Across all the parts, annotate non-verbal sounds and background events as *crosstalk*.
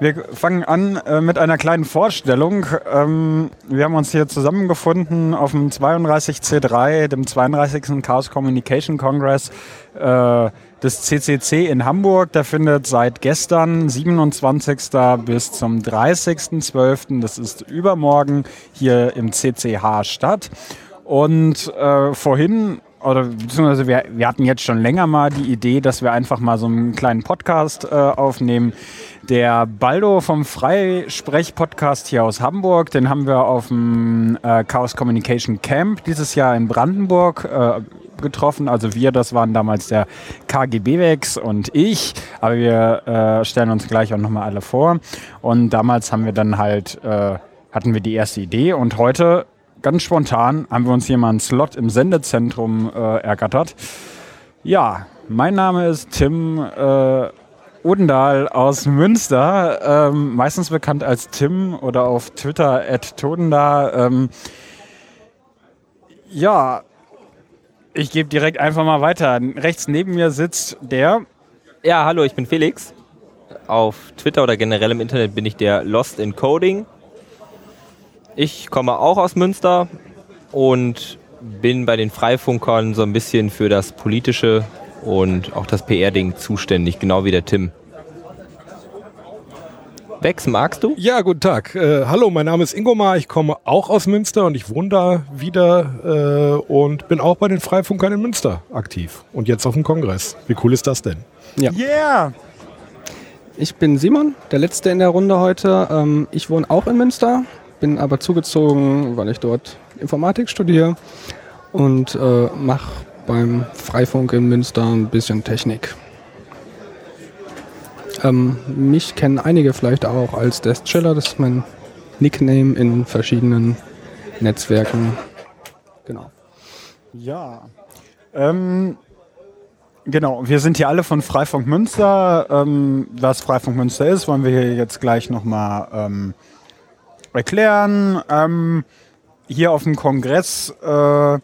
Wir fangen an äh, mit einer kleinen Vorstellung. Ähm, wir haben uns hier zusammengefunden auf dem 32C3, dem 32. Chaos Communication Congress äh, des CCC in Hamburg. Der findet seit gestern, 27. bis zum 30.12., das ist übermorgen, hier im CCH statt. Und äh, vorhin oder beziehungsweise wir, wir hatten jetzt schon länger mal die Idee, dass wir einfach mal so einen kleinen Podcast äh, aufnehmen. Der Baldo vom Freisprech-Podcast hier aus Hamburg, den haben wir auf dem äh, Chaos Communication Camp dieses Jahr in Brandenburg äh, getroffen. Also wir, das waren damals der KGB-Wex und ich, aber wir äh, stellen uns gleich auch nochmal alle vor. Und damals haben wir dann halt, äh, hatten wir die erste Idee und heute ganz spontan haben wir uns hier mal einen Slot im Sendezentrum äh, ergattert. Ja, mein Name ist Tim äh, Odendahl aus Münster, ähm, meistens bekannt als Tim oder auf Twitter at Todenda. Ähm, ja, ich gebe direkt einfach mal weiter. Rechts neben mir sitzt der. Ja, hallo, ich bin Felix. Auf Twitter oder generell im Internet bin ich der Lost in Coding. Ich komme auch aus Münster und bin bei den Freifunkern so ein bisschen für das politische und auch das PR-Ding zuständig, genau wie der Tim. Bex, magst du? Ja, guten Tag. Äh, hallo, mein Name ist Ingomar. Ich komme auch aus Münster und ich wohne da wieder äh, und bin auch bei den Freifunkern in Münster aktiv und jetzt auf dem Kongress. Wie cool ist das denn? Ja. Yeah! Ich bin Simon, der Letzte in der Runde heute. Ähm, ich wohne auch in Münster, bin aber zugezogen, weil ich dort Informatik studiere und äh, mache beim Freifunk in Münster ein bisschen Technik. Ähm, mich kennen einige vielleicht auch als Desk Chiller, das ist mein Nickname in verschiedenen Netzwerken. Genau. Ja. Ähm, genau, wir sind hier alle von Freifunk Münster. Ähm, was Freifunk Münster ist, wollen wir hier jetzt gleich nochmal ähm, erklären. Ähm, hier auf dem Kongress, äh,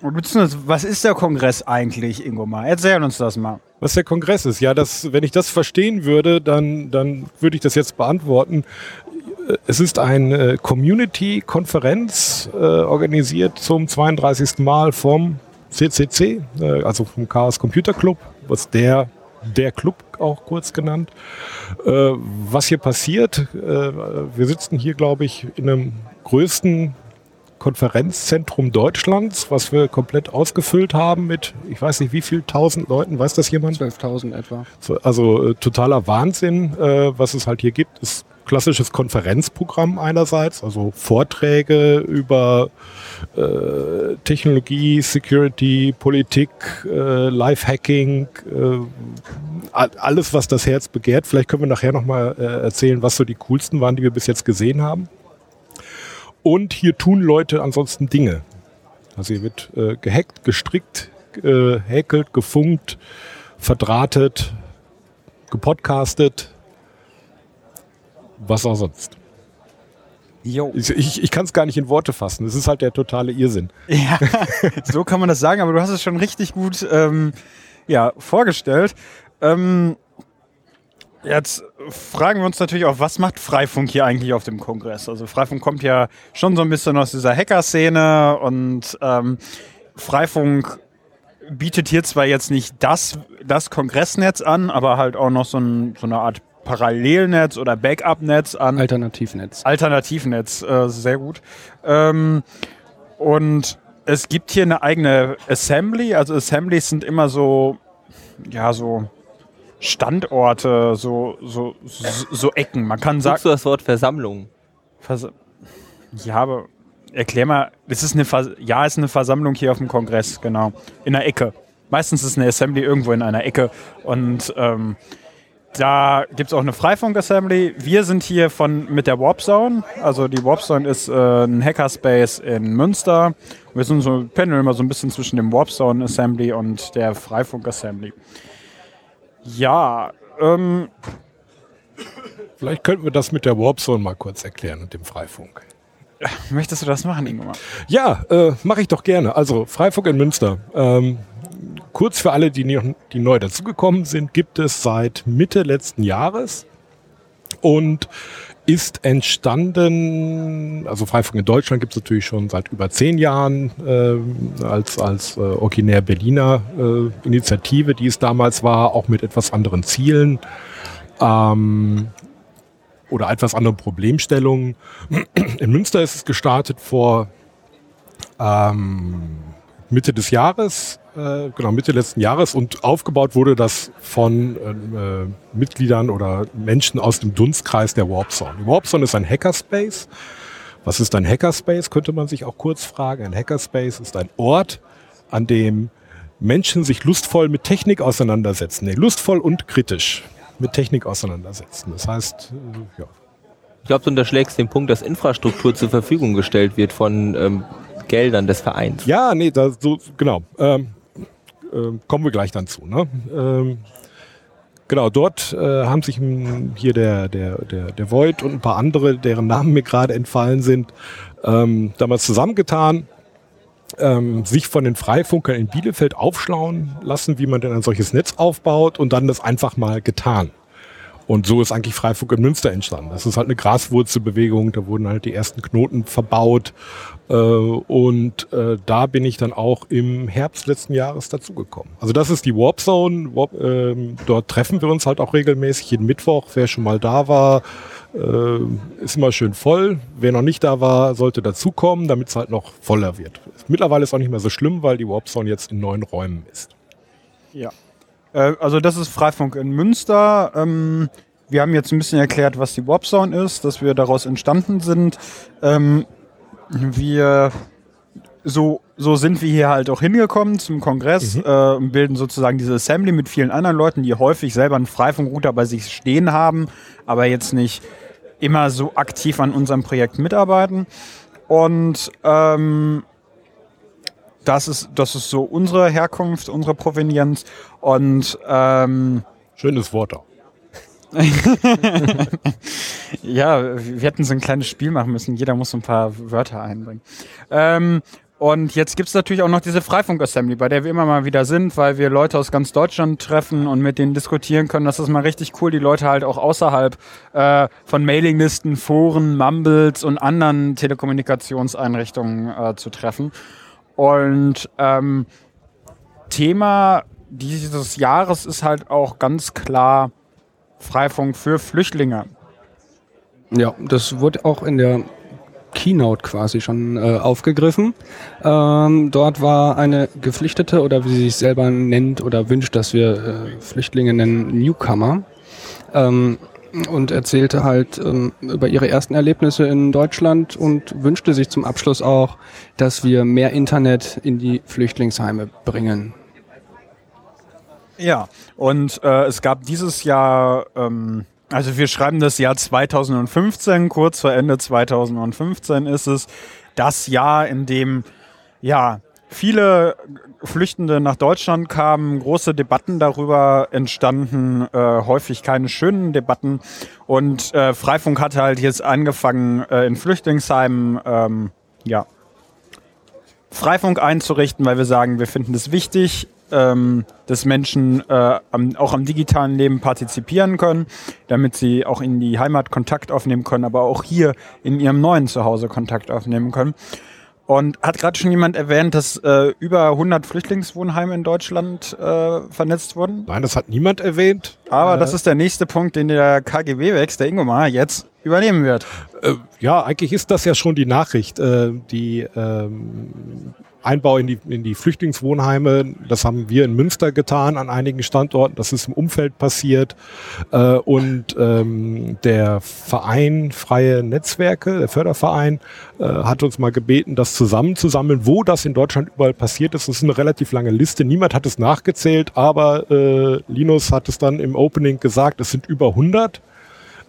beziehungsweise, was ist der Kongress eigentlich, Ingo mal? Erzähl uns das mal. Was der Kongress ist, ja, das, wenn ich das verstehen würde, dann, dann würde ich das jetzt beantworten. Es ist eine Community-Konferenz, äh, organisiert zum 32. Mal vom CCC, äh, also vom Chaos Computer Club, was der der Club auch kurz genannt. Äh, was hier passiert, äh, wir sitzen hier, glaube ich, in einem größten Konferenzzentrum Deutschlands, was wir komplett ausgefüllt haben mit, ich weiß nicht wie viel, tausend Leuten, weiß das jemand? 12.000 etwa. Also äh, totaler Wahnsinn, äh, was es halt hier gibt, ist klassisches Konferenzprogramm einerseits, also Vorträge über äh, Technologie, Security, Politik, äh, Lifehacking, äh, alles, was das Herz begehrt. Vielleicht können wir nachher nochmal äh, erzählen, was so die coolsten waren, die wir bis jetzt gesehen haben. Und hier tun Leute ansonsten Dinge. Also hier wird äh, gehackt, gestrickt, äh, häkelt, gefunkt, verdrahtet, gepodcastet, was auch sonst. Jo. Ich, ich, ich kann es gar nicht in Worte fassen. Es ist halt der totale Irrsinn. Ja, *laughs* so kann man das sagen, aber du hast es schon richtig gut ähm, ja, vorgestellt. Ähm, jetzt fragen wir uns natürlich auch, was macht Freifunk hier eigentlich auf dem Kongress? Also Freifunk kommt ja schon so ein bisschen aus dieser Hacker-Szene und ähm, Freifunk bietet hier zwar jetzt nicht das, das Kongressnetz an, aber halt auch noch so, ein, so eine Art Parallelnetz oder Backup-Netz an. Alternativnetz. Alternativnetz, äh, sehr gut. Ähm, und es gibt hier eine eigene Assembly. Also Assemblies sind immer so, ja, so Standorte, so, so, so, so Ecken. Man kann sagen. du das Wort Versammlung? Vers ja, aber erklär mal, es ist eine Vers ja, es ist eine Versammlung hier auf dem Kongress, genau. In einer Ecke. Meistens ist eine Assembly irgendwo in einer Ecke. Und ähm, da gibt es auch eine Freifunk-Assembly. Wir sind hier von, mit der Warp Zone. Also die Warp Zone ist äh, ein Hackerspace in Münster. Wir sind so, pendeln immer so ein bisschen zwischen dem Warp Zone Assembly und der Freifunk-Assembly. Ja, ähm. Vielleicht könnten wir das mit der Warp Zone mal kurz erklären und dem Freifunk. Möchtest du das machen, Ingmar? Ja, äh, mache ich doch gerne. Also Freifunk in Münster. Ähm, kurz für alle, die, die neu dazugekommen sind, gibt es seit Mitte letzten Jahres und ist entstanden, also Freifunk in Deutschland gibt es natürlich schon seit über zehn Jahren äh, als, als äh, originär Berliner äh, Initiative, die es damals war, auch mit etwas anderen Zielen ähm, oder etwas anderen Problemstellungen. In Münster ist es gestartet vor ähm, Mitte des Jahres, äh, genau Mitte letzten Jahres und aufgebaut wurde das von äh, Mitgliedern oder Menschen aus dem Dunstkreis der Warpzone. Die Warpzone ist ein Hackerspace. Was ist ein Hackerspace, könnte man sich auch kurz fragen. Ein Hackerspace ist ein Ort, an dem Menschen sich lustvoll mit Technik auseinandersetzen. Nee, lustvoll und kritisch mit Technik auseinandersetzen. Das heißt, äh, ja. Ich glaube, du unterschlägst den Punkt, dass Infrastruktur zur Verfügung gestellt wird von ähm, Geldern des Vereins. Ja, nee, da, so, genau. Ähm, äh, kommen wir gleich dann zu. Ne? Ähm, genau, dort äh, haben sich hier der, der, der, der Void und ein paar andere, deren Namen mir gerade entfallen sind, ähm, damals zusammengetan, ähm, sich von den Freifunkern in Bielefeld aufschlauen lassen, wie man denn ein solches Netz aufbaut und dann das einfach mal getan. Und so ist eigentlich Freifunk in Münster entstanden. Das ist halt eine Graswurzelbewegung, da wurden halt die ersten Knoten verbaut. Äh, und äh, da bin ich dann auch im Herbst letzten Jahres dazugekommen. Also das ist die Warp Zone. Warp, äh, dort treffen wir uns halt auch regelmäßig jeden Mittwoch. Wer schon mal da war, äh, ist immer schön voll. Wer noch nicht da war, sollte dazukommen, damit es halt noch voller wird. Mittlerweile ist auch nicht mehr so schlimm, weil die Warp Zone jetzt in neun Räumen ist. Ja. Also das ist Freifunk in Münster. Ähm, wir haben jetzt ein bisschen erklärt, was die Warp Zone ist, dass wir daraus entstanden sind. Ähm, wir so, so sind wir hier halt auch hingekommen zum Kongress mhm. äh, und bilden sozusagen diese Assembly mit vielen anderen Leuten, die häufig selber einen Freifunkrouter bei sich stehen haben, aber jetzt nicht immer so aktiv an unserem Projekt mitarbeiten. Und ähm, das ist, das ist so unsere Herkunft, unsere Provenienz. Und ähm, schönes Wort auch. *laughs* ja, wir hätten so ein kleines Spiel machen müssen. Jeder muss so ein paar Wörter einbringen. Ähm, und jetzt gibt's natürlich auch noch diese Freifunk-Assembly, bei der wir immer mal wieder sind, weil wir Leute aus ganz Deutschland treffen und mit denen diskutieren können. Das ist mal richtig cool, die Leute halt auch außerhalb äh, von Mailinglisten, Foren, Mumbles und anderen Telekommunikationseinrichtungen äh, zu treffen. Und ähm, Thema dieses Jahres ist halt auch ganz klar Freifunk für Flüchtlinge. Ja, das wurde auch in der Keynote quasi schon äh, aufgegriffen. Ähm, dort war eine Geflüchtete oder wie sie sich selber nennt oder wünscht, dass wir äh, Flüchtlinge nennen, Newcomer. Ähm, und erzählte halt ähm, über ihre ersten Erlebnisse in Deutschland und wünschte sich zum Abschluss auch, dass wir mehr Internet in die Flüchtlingsheime bringen. Ja, und äh, es gab dieses Jahr, ähm, also wir schreiben das Jahr 2015, kurz vor Ende 2015 ist es, das Jahr, in dem ja viele Flüchtende nach Deutschland kamen, große Debatten darüber entstanden, äh, häufig keine schönen Debatten. Und äh, Freifunk hatte halt jetzt angefangen, äh, in Flüchtlingsheimen ähm, ja, Freifunk einzurichten, weil wir sagen, wir finden es wichtig, ähm, dass Menschen äh, am, auch am digitalen Leben partizipieren können, damit sie auch in die Heimat Kontakt aufnehmen können, aber auch hier in ihrem neuen Zuhause Kontakt aufnehmen können. Und hat gerade schon jemand erwähnt, dass äh, über 100 Flüchtlingswohnheime in Deutschland äh, vernetzt wurden? Nein, das hat niemand erwähnt. Aber äh, das ist der nächste Punkt, den der KGB-Wex, der Ingomar, jetzt übernehmen wird. Äh, ja, eigentlich ist das ja schon die Nachricht. Äh, die ähm, Einbau in die, in die Flüchtlingswohnheime. Das haben wir in Münster getan an einigen Standorten. Das ist im Umfeld passiert. Äh, und ähm, der Verein Freie Netzwerke, der Förderverein, äh, hat uns mal gebeten, das zusammenzusammeln, wo das in Deutschland überall passiert ist. Das ist eine relativ lange Liste. Niemand hat es nachgezählt, aber äh, Linus hat es dann im Opening gesagt, es sind über 100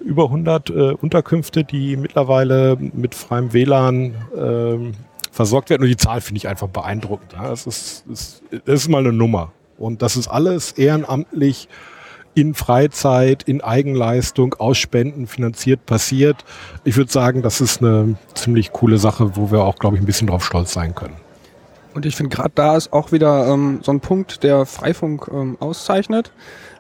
über 100 äh, Unterkünfte, die mittlerweile mit freiem WLAN äh, versorgt werden. Und die Zahl finde ich einfach beeindruckend. Ja. Das, ist, ist, das ist mal eine Nummer. Und das ist alles ehrenamtlich in Freizeit, in Eigenleistung, aus Spenden finanziert passiert. Ich würde sagen, das ist eine ziemlich coole Sache, wo wir auch, glaube ich, ein bisschen drauf stolz sein können. Und ich finde, gerade da ist auch wieder ähm, so ein Punkt, der Freifunk ähm, auszeichnet,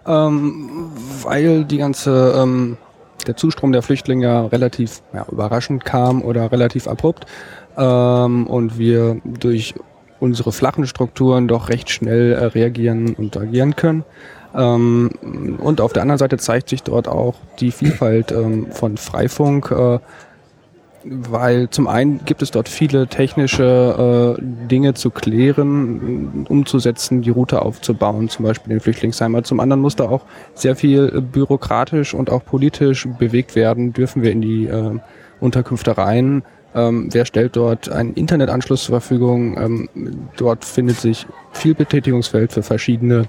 ähm, weil die ganze ähm, der Zustrom der Flüchtlinge relativ ja, überraschend kam oder relativ abrupt ähm, und wir durch unsere flachen Strukturen doch recht schnell äh, reagieren und agieren können. Ähm, und auf der anderen Seite zeigt sich dort auch die Vielfalt ähm, von Freifunk, äh, weil zum einen gibt es dort viele technische äh, Dinge zu klären, umzusetzen, die Route aufzubauen, zum Beispiel den Flüchtlingsheim. Aber zum anderen muss da auch sehr viel bürokratisch und auch politisch bewegt werden. Dürfen wir in die äh, Unterkünfte rein? Ähm, wer stellt dort einen Internetanschluss zur Verfügung? Ähm, dort findet sich viel Betätigungsfeld für verschiedene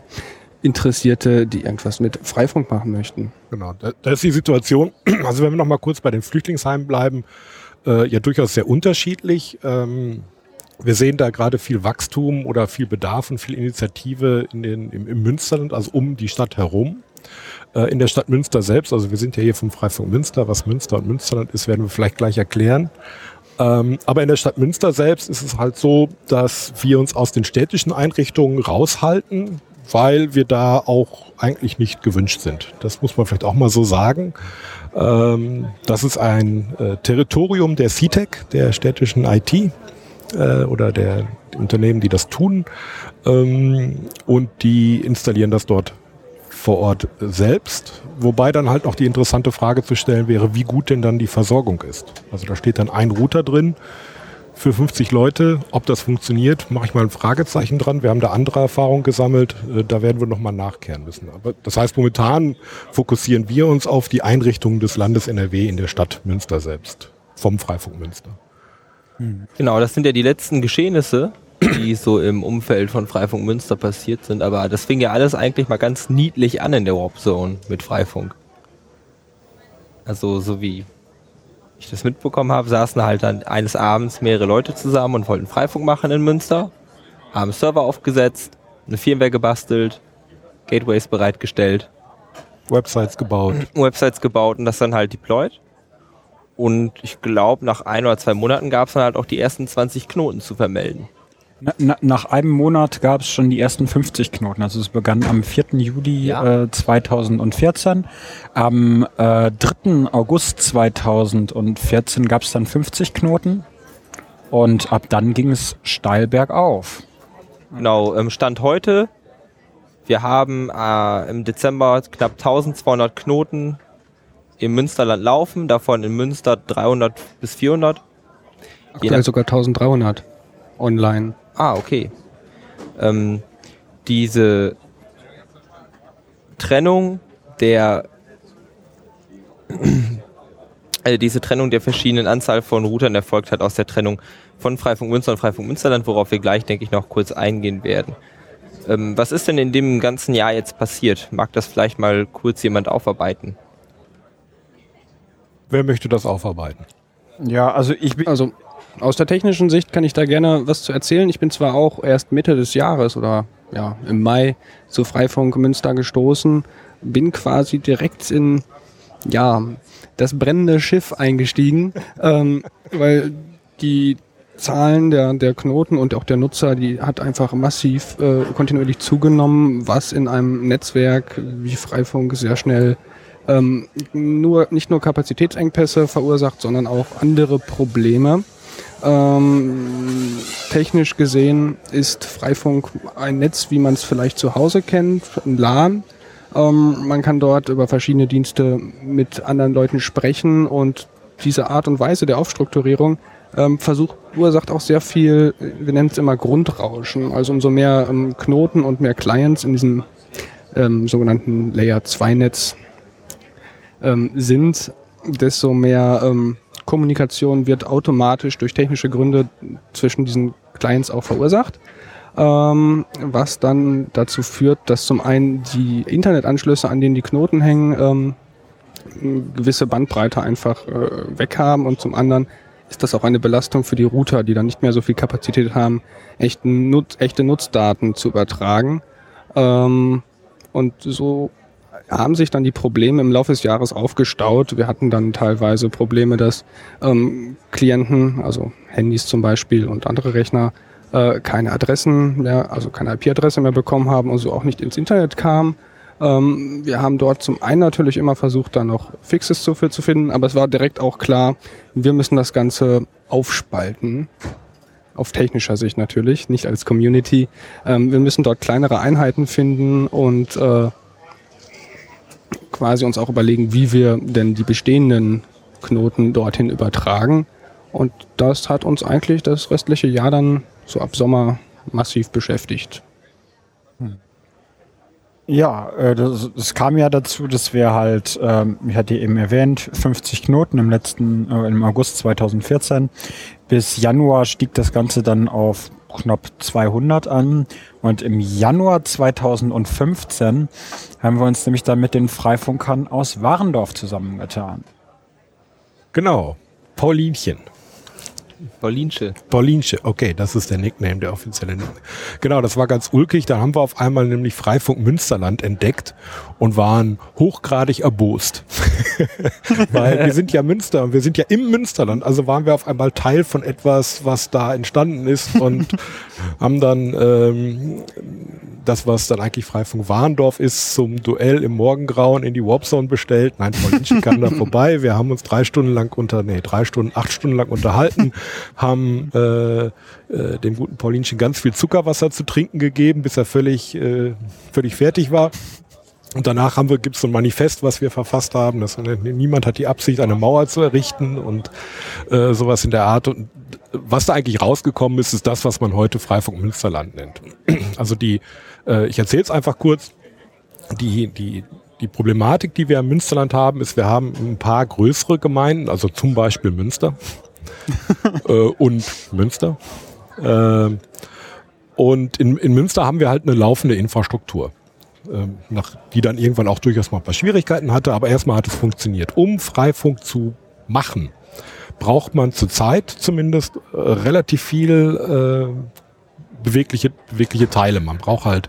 Interessierte, die irgendwas mit Freifunk machen möchten. Genau, da, ist die Situation, *clears throat* also wenn wir noch mal kurz bei den Flüchtlingsheimen bleiben, äh, ja durchaus sehr unterschiedlich. Ähm, wir sehen da gerade viel Wachstum oder viel Bedarf und viel Initiative in den, im, im Münsterland, also um die Stadt herum. Äh, in der Stadt Münster selbst, also wir sind ja hier vom Freifunk Münster, was Münster und Münsterland ist, werden wir vielleicht gleich erklären. Ähm, aber in der Stadt Münster selbst ist es halt so, dass wir uns aus den städtischen Einrichtungen raushalten, weil wir da auch eigentlich nicht gewünscht sind. Das muss man vielleicht auch mal so sagen. Ähm, das ist ein äh, Territorium der CTEC, der städtischen IT äh, oder der Unternehmen, die das tun. Ähm, und die installieren das dort vor Ort selbst. Wobei dann halt noch die interessante Frage zu stellen wäre, wie gut denn dann die Versorgung ist. Also da steht dann ein Router drin für 50 Leute. Ob das funktioniert, mache ich mal ein Fragezeichen dran. Wir haben da andere Erfahrungen gesammelt. Äh, da werden wir nochmal nachkehren müssen. Aber das heißt, momentan fokussieren wir uns auf die Einrichtungen des Landes NRW in der Stadt Münster selbst. Vom Freifunk Münster. Genau, das sind ja die letzten Geschehnisse, die so im Umfeld von Freifunk Münster passiert sind. Aber das fing ja alles eigentlich mal ganz niedlich an in der Warp Zone mit Freifunk. Also so wie ich das mitbekommen habe, saßen halt dann eines Abends mehrere Leute zusammen und wollten Freifunk machen in Münster, haben Server aufgesetzt, eine Firmware gebastelt, Gateways bereitgestellt, Websites gebaut, *clears throat* Websites gebaut und das dann halt deployed. Und ich glaube, nach ein oder zwei Monaten gab es dann halt auch die ersten 20 Knoten zu vermelden. Na, nach einem Monat gab es schon die ersten 50 Knoten. Also es begann am 4. Juli ja. äh, 2014. Am äh, 3. August 2014 gab es dann 50 Knoten. Und ab dann ging es steil bergauf. Genau, ähm, Stand heute. Wir haben äh, im Dezember knapp 1200 Knoten im Münsterland laufen, davon in Münster 300 bis 400. Aktuell sogar 1300 online. Ah, okay. Ähm, diese Trennung der also *clears throat* diese Trennung der verschiedenen Anzahl von Routern erfolgt hat aus der Trennung von Freifunk Münster und Freifunk Münsterland, worauf wir gleich, denke ich, noch kurz eingehen werden. Ähm, was ist denn in dem ganzen Jahr jetzt passiert? Mag das vielleicht mal kurz jemand aufarbeiten? Wer möchte das aufarbeiten? Ja, also ich bin. Also aus der technischen Sicht kann ich da gerne was zu erzählen. Ich bin zwar auch erst Mitte des Jahres oder ja, im Mai zu Freifunk Münster gestoßen, bin quasi direkt in ja, das brennende Schiff eingestiegen, *laughs* ähm, weil die Zahlen der, der Knoten und auch der Nutzer, die hat einfach massiv äh, kontinuierlich zugenommen, was in einem Netzwerk wie Freifunk sehr schnell ähm, nur nicht nur Kapazitätsengpässe verursacht, sondern auch andere Probleme. Ähm, technisch gesehen ist Freifunk ein Netz, wie man es vielleicht zu Hause kennt, ein LAN. Ähm, man kann dort über verschiedene Dienste mit anderen Leuten sprechen und diese Art und Weise der Aufstrukturierung ähm, versucht, ursacht auch sehr viel, wir nennen es immer Grundrauschen. Also umso mehr ähm, Knoten und mehr Clients in diesem ähm, sogenannten Layer 2 Netz ähm, sind, desto mehr ähm, Kommunikation wird automatisch durch technische Gründe zwischen diesen Clients auch verursacht. Ähm, was dann dazu führt, dass zum einen die Internetanschlüsse, an denen die Knoten hängen, ähm, gewisse Bandbreite einfach äh, weg haben und zum anderen ist das auch eine Belastung für die Router, die dann nicht mehr so viel Kapazität haben, echten Nutz, echte Nutzdaten zu übertragen. Ähm, und so haben sich dann die Probleme im Laufe des Jahres aufgestaut. Wir hatten dann teilweise Probleme, dass ähm, Klienten, also Handys zum Beispiel und andere Rechner, äh, keine Adressen mehr, also keine IP-Adresse mehr bekommen haben und so auch nicht ins Internet kamen. Ähm, wir haben dort zum einen natürlich immer versucht, da noch Fixes zu, zu finden, aber es war direkt auch klar, wir müssen das Ganze aufspalten. Auf technischer Sicht natürlich, nicht als Community. Ähm, wir müssen dort kleinere Einheiten finden und äh, quasi uns auch überlegen, wie wir denn die bestehenden Knoten dorthin übertragen. Und das hat uns eigentlich das restliche Jahr dann so ab Sommer massiv beschäftigt. Ja, äh, das, das kam ja dazu, dass wir halt, ähm, ich hatte eben erwähnt, 50 Knoten im letzten, äh, im August 2014. Bis Januar stieg das Ganze dann auf knapp 200 an. Und im Januar 2015 haben wir uns nämlich dann mit den Freifunkern aus Warendorf zusammengetan. Genau. Paulinchen. Paulinsche. Paulinsche, okay, das ist der Nickname, der offizielle Nickname. Genau, das war ganz ulkig. Da haben wir auf einmal nämlich Freifunk Münsterland entdeckt und waren hochgradig erbost. *laughs* Weil wir sind ja Münster und wir sind ja im Münsterland. Also waren wir auf einmal Teil von etwas, was da entstanden ist und *laughs* haben dann ähm, das, was dann eigentlich Freifunk Warendorf ist, zum Duell im Morgengrauen in die Warpzone bestellt. Nein, Paulinchen kam da *laughs* vorbei. Wir haben uns drei Stunden lang unter, nee, drei Stunden, acht Stunden lang unterhalten, haben äh, äh, dem guten Paulinchen ganz viel Zuckerwasser zu trinken gegeben, bis er völlig, äh, völlig fertig war. Und danach haben wir, gibt es so ein Manifest, was wir verfasst haben. Dass, niemand hat die Absicht, eine Mauer zu errichten und äh, sowas in der Art. Und was da eigentlich rausgekommen ist, ist das, was man heute Freifunk Münsterland nennt. Also die, äh, ich erzähle es einfach kurz. Die, die, die Problematik, die wir im Münsterland haben, ist, wir haben ein paar größere Gemeinden, also zum Beispiel Münster *laughs* äh, und Münster. Äh, und in, in Münster haben wir halt eine laufende Infrastruktur ähm, nach, die dann irgendwann auch durchaus mal ein paar Schwierigkeiten hatte, aber erstmal hat es funktioniert. Um Freifunk zu machen, braucht man zurzeit zumindest äh, relativ viel äh, bewegliche, bewegliche Teile. Man braucht halt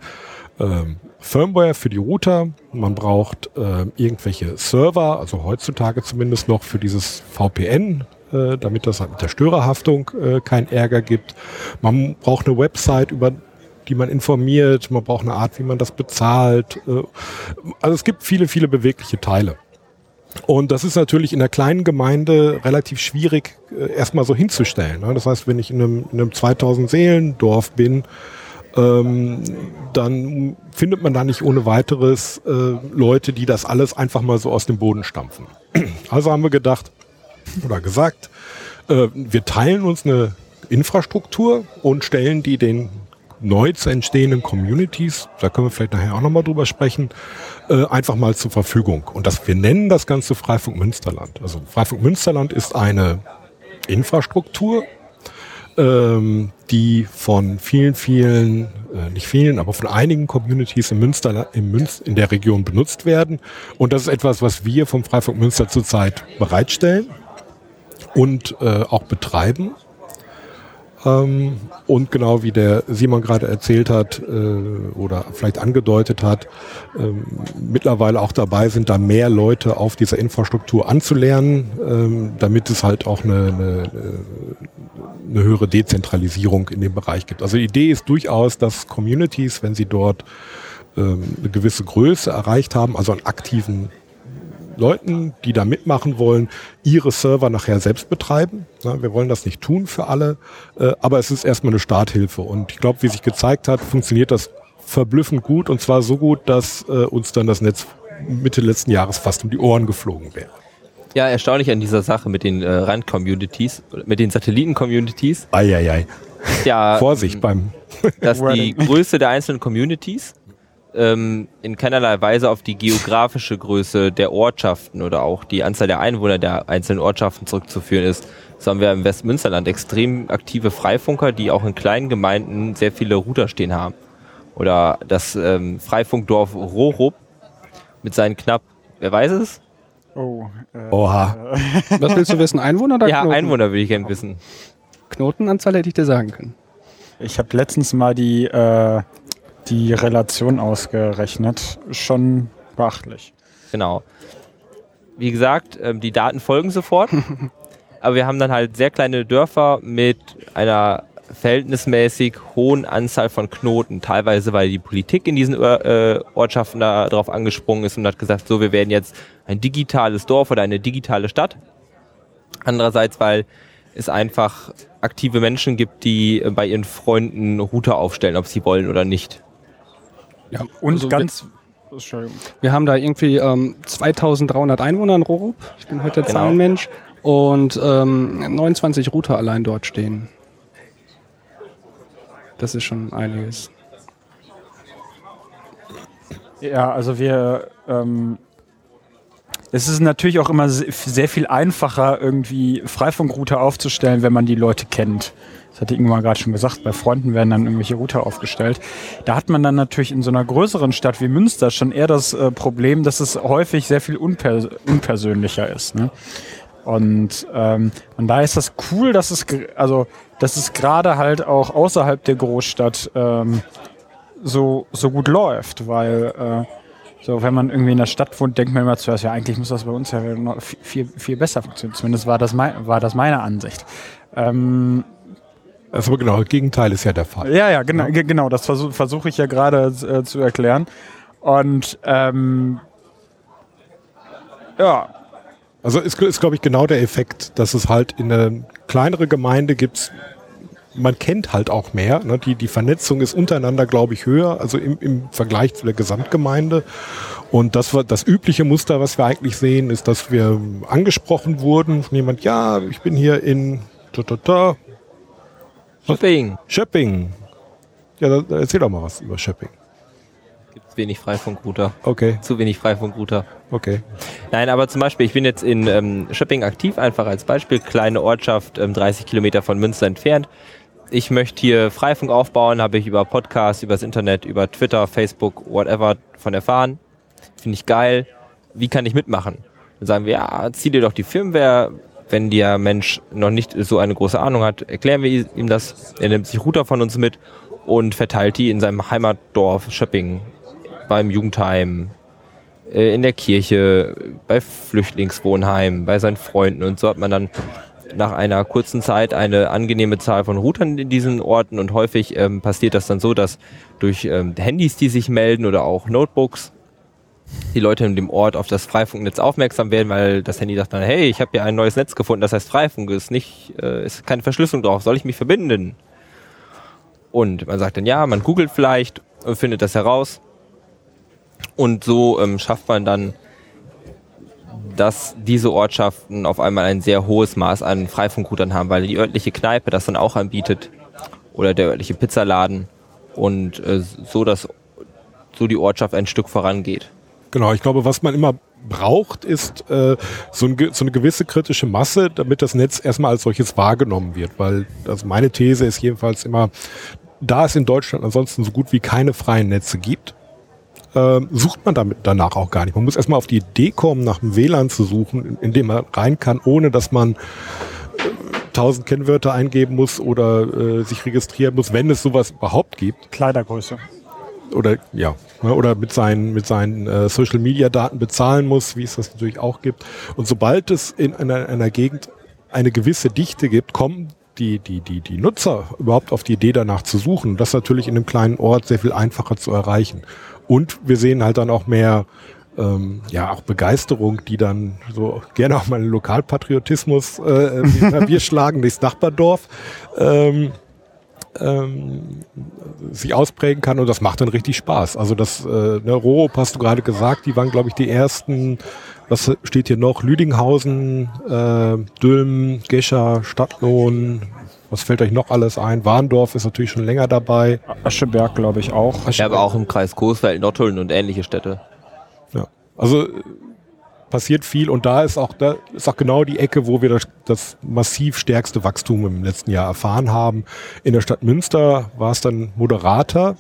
ähm, Firmware für die Router, man braucht äh, irgendwelche Server, also heutzutage zumindest noch für dieses VPN, äh, damit das halt mit der Störerhaftung äh, keinen Ärger gibt. Man braucht eine Website, über die man informiert, man braucht eine Art, wie man das bezahlt. Äh, also es gibt viele, viele bewegliche Teile. Und das ist natürlich in der kleinen Gemeinde relativ schwierig äh, erstmal so hinzustellen. Ne? Das heißt, wenn ich in einem, in einem 2000 Seelen Dorf bin, ähm, dann findet man da nicht ohne weiteres äh, Leute, die das alles einfach mal so aus dem Boden stampfen. *clears throat* Also haben wir gedacht oder gesagt, äh, wir teilen uns eine Infrastruktur und stellen die den neu zu entstehenden Communities, da können wir vielleicht nachher auch nochmal drüber sprechen, äh, einfach mal zur Verfügung. Und das, wir nennen das Ganze Freifunk Münsterland. Also Freifunk Münsterland ist eine Infrastruktur, ähm, die von vielen, vielen, äh, nicht vielen, aber von einigen Communities in Münster, in, Münster, in der Region benutzt werden. Und das ist etwas, was wir vom Freifunk Münster zurzeit bereitstellen und äh, auch betreiben. Ähm, und genau wie der Simon gerade erzählt hat äh, oder vielleicht angedeutet hat, ähm, mittlerweile auch dabei sind, da mehr Leute auf dieser Infrastruktur anzulernen, ähm, damit es halt auch eine, eine, eine höhere Dezentralisierung in dem Bereich gibt. Also die Idee ist durchaus, dass Communities, wenn sie dort ähm, eine gewisse Größe erreicht haben, also einen aktiven Leuten, die da mitmachen wollen, ihre Server nachher selbst betreiben. Ja, wir wollen das nicht tun für alle, äh, aber es ist erstmal eine Starthilfe. Und ich glaube, wie sich gezeigt hat, funktioniert das verblüffend gut und zwar so gut, dass äh, uns dann das Netz Mitte letzten Jahres fast um die Ohren geflogen wäre. Ja, erstaunlich an dieser Sache mit den äh, Rand-Communities, mit den Satelliten-Communities. Eieiei. Ja, Vorsicht beim. dass die Größe der einzelnen Communities ähm, in keinerlei Weise auf die geografische Größe der Ortschaften oder auch die Anzahl der Einwohner der einzelnen Ortschaften zurückzuführen ist. So haben wir im Westmünsterland extrem aktive Freifunker, die auch in kleinen Gemeinden sehr viele Router stehen haben. Oder das ähm, Freifunkdorf Rohrup mit seinen knapp, wer weiß es? Oh, äh, Oha. Was willst du wissen? Einwohner oder *laughs* Ja, Knoten? Einwohner würde ich gerne wissen. Knotenanzahl hätte ich dir sagen können. Ich habe letztens mal die, äh, die Relation ausgerechnet. Schon beachtlich. Genau. Wie gesagt, ähm, die Daten folgen sofort. *laughs* aber wir haben dann halt sehr kleine Dörfer mit einer verhältnismäßig hohen Anzahl von Knoten. Teilweise, weil die Politik in diesen äh, Ortschaften da drauf angesprungen ist und hat gesagt, so, wir werden jetzt ein digitales Dorf oder eine digitale Stadt. Andererseits, weil es einfach aktive Menschen gibt, die bei ihren Freunden Router aufstellen, ob sie wollen oder nicht. Ja, und also ganz... Wir, wir haben da irgendwie ähm, 2300 Einwohner in Rorup. Ich bin heute der genau. Zahlenmensch. Und ähm, 29 Router allein dort stehen. Das ist schon einiges. Ja, also wir. Ähm, es ist natürlich auch immer sehr viel einfacher, irgendwie Freifunkrouter aufzustellen, wenn man die Leute kennt. Das hatte Ingmar gerade schon gesagt, bei Freunden werden dann irgendwelche Router aufgestellt. Da hat man dann natürlich in so einer größeren Stadt wie Münster schon eher das äh, Problem, dass es häufig sehr viel unpers unpersönlicher ist. Ne? Und, ähm, und da ist das cool, dass es, also, dass es gerade halt auch außerhalb der Großstadt ähm, so, so gut läuft, weil äh, so, wenn man irgendwie in der Stadt wohnt, denkt man immer zuerst, ja, eigentlich muss das bei uns ja viel, viel besser funktionieren. Zumindest war das, mein, war das meine Ansicht. Ähm, das aber genau, das Gegenteil ist ja der Fall. Ja, ja, genau, ja. genau das versuche versuch ich ja gerade äh, zu erklären. Und ähm, ja, also ist, ist glaube ich, genau der Effekt, dass es halt in eine kleinere Gemeinde gibt, man kennt halt auch mehr. Ne? Die, die Vernetzung ist untereinander, glaube ich, höher, also im, im Vergleich zu der Gesamtgemeinde. Und das war das übliche Muster, was wir eigentlich sehen, ist, dass wir angesprochen wurden von jemand, ja, ich bin hier in. Schöpping. Schöpping. Ja, da, erzähl doch mal was über Schöpping wenig Freifunkrouter. Okay. Zu wenig Freifunkrouter. Okay. Nein, aber zum Beispiel, ich bin jetzt in ähm, Schöpping aktiv, einfach als Beispiel, kleine Ortschaft, ähm, 30 Kilometer von Münster entfernt. Ich möchte hier Freifunk aufbauen, habe ich über Podcasts, übers Internet, über Twitter, Facebook, whatever von erfahren. Finde ich geil. Wie kann ich mitmachen? Dann sagen wir, ja, zieh dir doch die Firmware. Wenn der Mensch noch nicht so eine große Ahnung hat, erklären wir ihm das. Er nimmt sich Router von uns mit und verteilt die in seinem Heimatdorf Schöpping beim Jugendheim, äh, in der Kirche, bei Flüchtlingswohnheimen, bei seinen Freunden und so hat man dann nach einer kurzen Zeit eine angenehme Zahl von Routern in diesen Orten und häufig ähm, passiert das dann so, dass durch ähm, Handys, die sich melden oder auch Notebooks, die Leute in dem Ort auf das Freifunknetz aufmerksam werden, weil das Handy sagt dann, hey, ich habe hier ein neues Netz gefunden, das heißt Freifunk, ist nicht, äh, ist keine Verschlüsselung drauf, soll ich mich verbinden? Und man sagt dann ja, man googelt vielleicht und findet das heraus und so ähm, schafft man dann, dass diese Ortschaften auf einmal ein sehr hohes Maß an Freifunkroutern haben, weil die örtliche Kneipe das dann auch anbietet oder der örtliche Pizzaladen und äh, so, dass so die Ortschaft ein Stück vorangeht. Genau, ich glaube, was man immer braucht, ist äh, so, ein, so, eine gewisse kritische Masse, damit das Netz erstmal als solches wahrgenommen wird. Weil also meine These ist jedenfalls immer, da es in Deutschland ansonsten so gut wie keine freien Netze gibt, äh, sucht man damit danach auch gar nicht. Man muss erstmal auf die Idee kommen, nach einem WLAN zu suchen, in, dem man rein kann, ohne dass man äh, tausend Kennwörter eingeben muss oder äh, sich registrieren muss, wenn es sowas überhaupt gibt. Kleidergröße. Oder ja, ne, oder mit seinen mit seinen äh, Social Media Daten bezahlen muss, wie es das natürlich auch gibt. Und sobald es in einer, einer Gegend eine gewisse Dichte gibt, kommen die, die, die, die Nutzer überhaupt auf die Idee danach zu suchen. Das ist natürlich in einem kleinen Ort sehr viel einfacher zu erreichen. Und wir sehen halt dann auch mehr ähm, ja auch Begeisterung, die dann so gerne auch mal einen Lokalpatriotismus äh, wir schlagen durchs Nachbardorf ähm, ähm, sich ausprägen kann und das macht dann richtig Spaß. Also das äh, ne, Rorop hast du gerade gesagt, die waren glaube ich die ersten. Was steht hier noch? Lüdinghausen, äh, Dülmen, Gescher, Stadtlohn, was fällt euch noch alles ein? Warndorf ist natürlich schon länger dabei. Ascheberg, glaube ich, auch. Ich habe auch im Kreis Coesfeld, Nottuln und ähnliche Städte. Ja, also passiert viel und da ist auch da ist auch genau die Ecke, wo wir das, das massiv stärkste Wachstum im letzten Jahr erfahren haben. In der Stadt Münster war es dann moderater,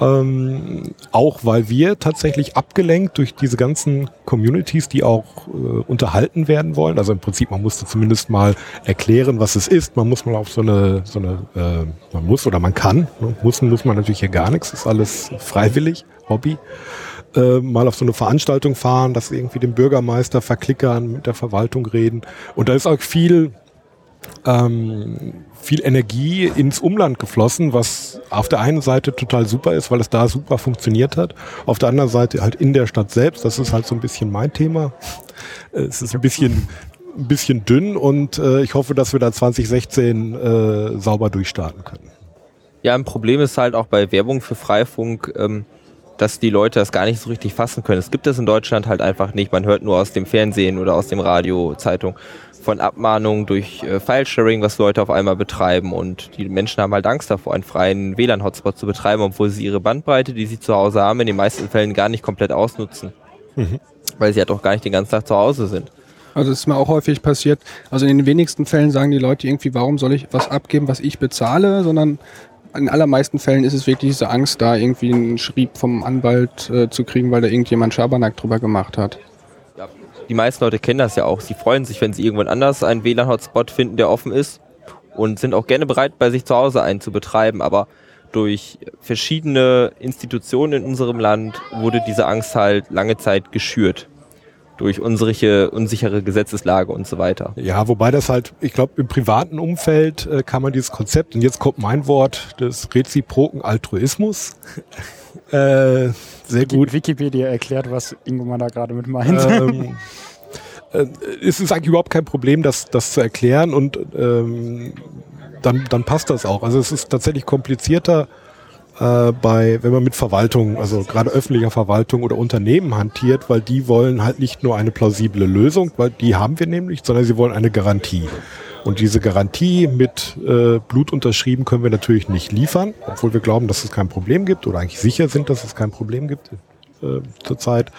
ähm, auch weil wir tatsächlich abgelenkt durch diese ganzen Communities, die auch äh, unterhalten werden wollen. Also im Prinzip, man musste zumindest mal erklären, was es ist. Man muss mal auf so eine, so eine äh, man muss oder man kann. Ne? Muss, muss man natürlich hier gar nichts. Ist alles freiwillig, Hobby. Äh, mal auf so eine Veranstaltung fahren, das irgendwie dem Bürgermeister verklickern, mit der Verwaltung reden. Und da ist auch viel ähm, viel Energie ins Umland geflossen, was auf der einen Seite total super ist, weil es da super funktioniert hat. Auf der anderen Seite halt in der Stadt selbst, das ist halt so ein bisschen mein Thema. Es ist ein bisschen, ein bisschen dünn und äh, ich hoffe, dass wir da 2016 äh, sauber durchstarten können. Ja, ein Problem ist halt auch bei Werbung für Freifunk, ähm, dass die Leute das gar nicht so richtig fassen können. Es gibt das in Deutschland halt einfach nicht. Man hört nur aus dem Fernsehen oder aus dem Radio, Zeitung von Abmahnungen durch äh, Filesharing, was Leute auf einmal betreiben. Und die Menschen haben halt Angst davor, einen freien WLAN-Hotspot zu betreiben, obwohl sie ihre Bandbreite, die sie zu Hause haben, in den meisten Fällen gar nicht komplett ausnutzen. Mhm. Weil sie halt auch gar nicht den ganzen Tag zu Hause sind. Also das ist mir auch häufig passiert. Also in den wenigsten Fällen sagen die Leute irgendwie, warum soll ich was abgeben, was ich bezahle, sondern in allermeisten Fällen ist es wirklich diese Angst, da irgendwie einen Schrieb vom Anwalt äh, zu kriegen, weil da irgendjemand Schabernack drüber gemacht hat die meisten Leute kennen das ja auch. Sie freuen sich, wenn sie irgendwann anders einen WLAN-Hotspot finden, der offen ist und sind auch gerne bereit, bei sich zu Hause einen zu betreiben. Aber durch verschiedene Institutionen in unserem Land wurde diese Angst halt lange Zeit geschürt. Durch unsere unsichere Gesetzeslage und so weiter. Ja, wobei das halt, ich glaube, im privaten Umfeld äh, kann man dieses Konzept, und jetzt kommt mein Wort des reziproken Altruismus, äh, sehr gut. Wikipedia erklärt, was Ingo da gerade mit meint. Ähm, *laughs* äh, es ist eigentlich überhaupt kein Problem, das, das zu erklären und ähm, dann, dann passt das auch. Also es ist tatsächlich komplizierter äh, bei, wenn man mit Verwaltung, also gerade öffentlicher Verwaltung oder Unternehmen hantiert, weil die wollen halt nicht nur eine plausible Lösung, weil die haben wir nämlich, sondern sie wollen eine Garantie. Und diese Garantie mit äh, Blut unterschrieben können wir natürlich nicht liefern, obwohl wir glauben, dass es kein Problem gibt oder eigentlich sicher sind, dass es kein Problem gibt äh, zurzeit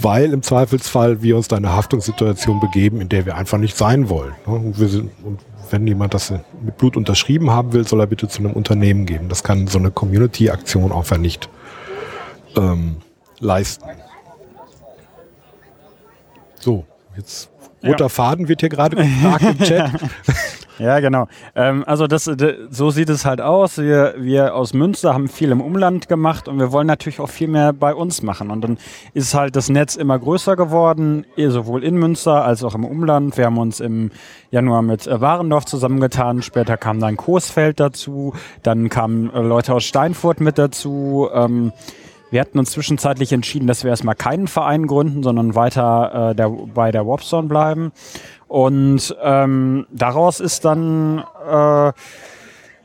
weil im Zweifelsfall wir uns da in eine Haftungssituation begeben, in der wir einfach nicht sein wollen. Und, wir sind, und wenn jemand das mit Blut unterschrieben haben will, soll er bitte zu einem Unternehmen geben. Das kann so eine Community-Aktion einfach nicht ähm, leisten. So, jetzt roter ja. Faden wird hier gerade gefragt im Chat. *laughs* Ja, genau. Ähm, also das, so sieht es halt aus. Wir, wir aus Münster haben viel im Umland gemacht und wir wollen natürlich auch viel mehr bei uns machen. Und dann ist halt das Netz immer größer geworden, eh sowohl in Münster als auch im Umland. Wir haben uns im Januar mit äh, Warendorf zusammengetan. Später kam dann Coesfeld dazu. Dann kamen äh, Leute aus Steinfurt mit dazu. Ähm, wir hatten uns zwischenzeitlich entschieden, dass wir erstmal keinen Verein gründen, sondern weiter äh, der, bei der Warpzone bleiben. Und ähm, daraus ist dann, äh,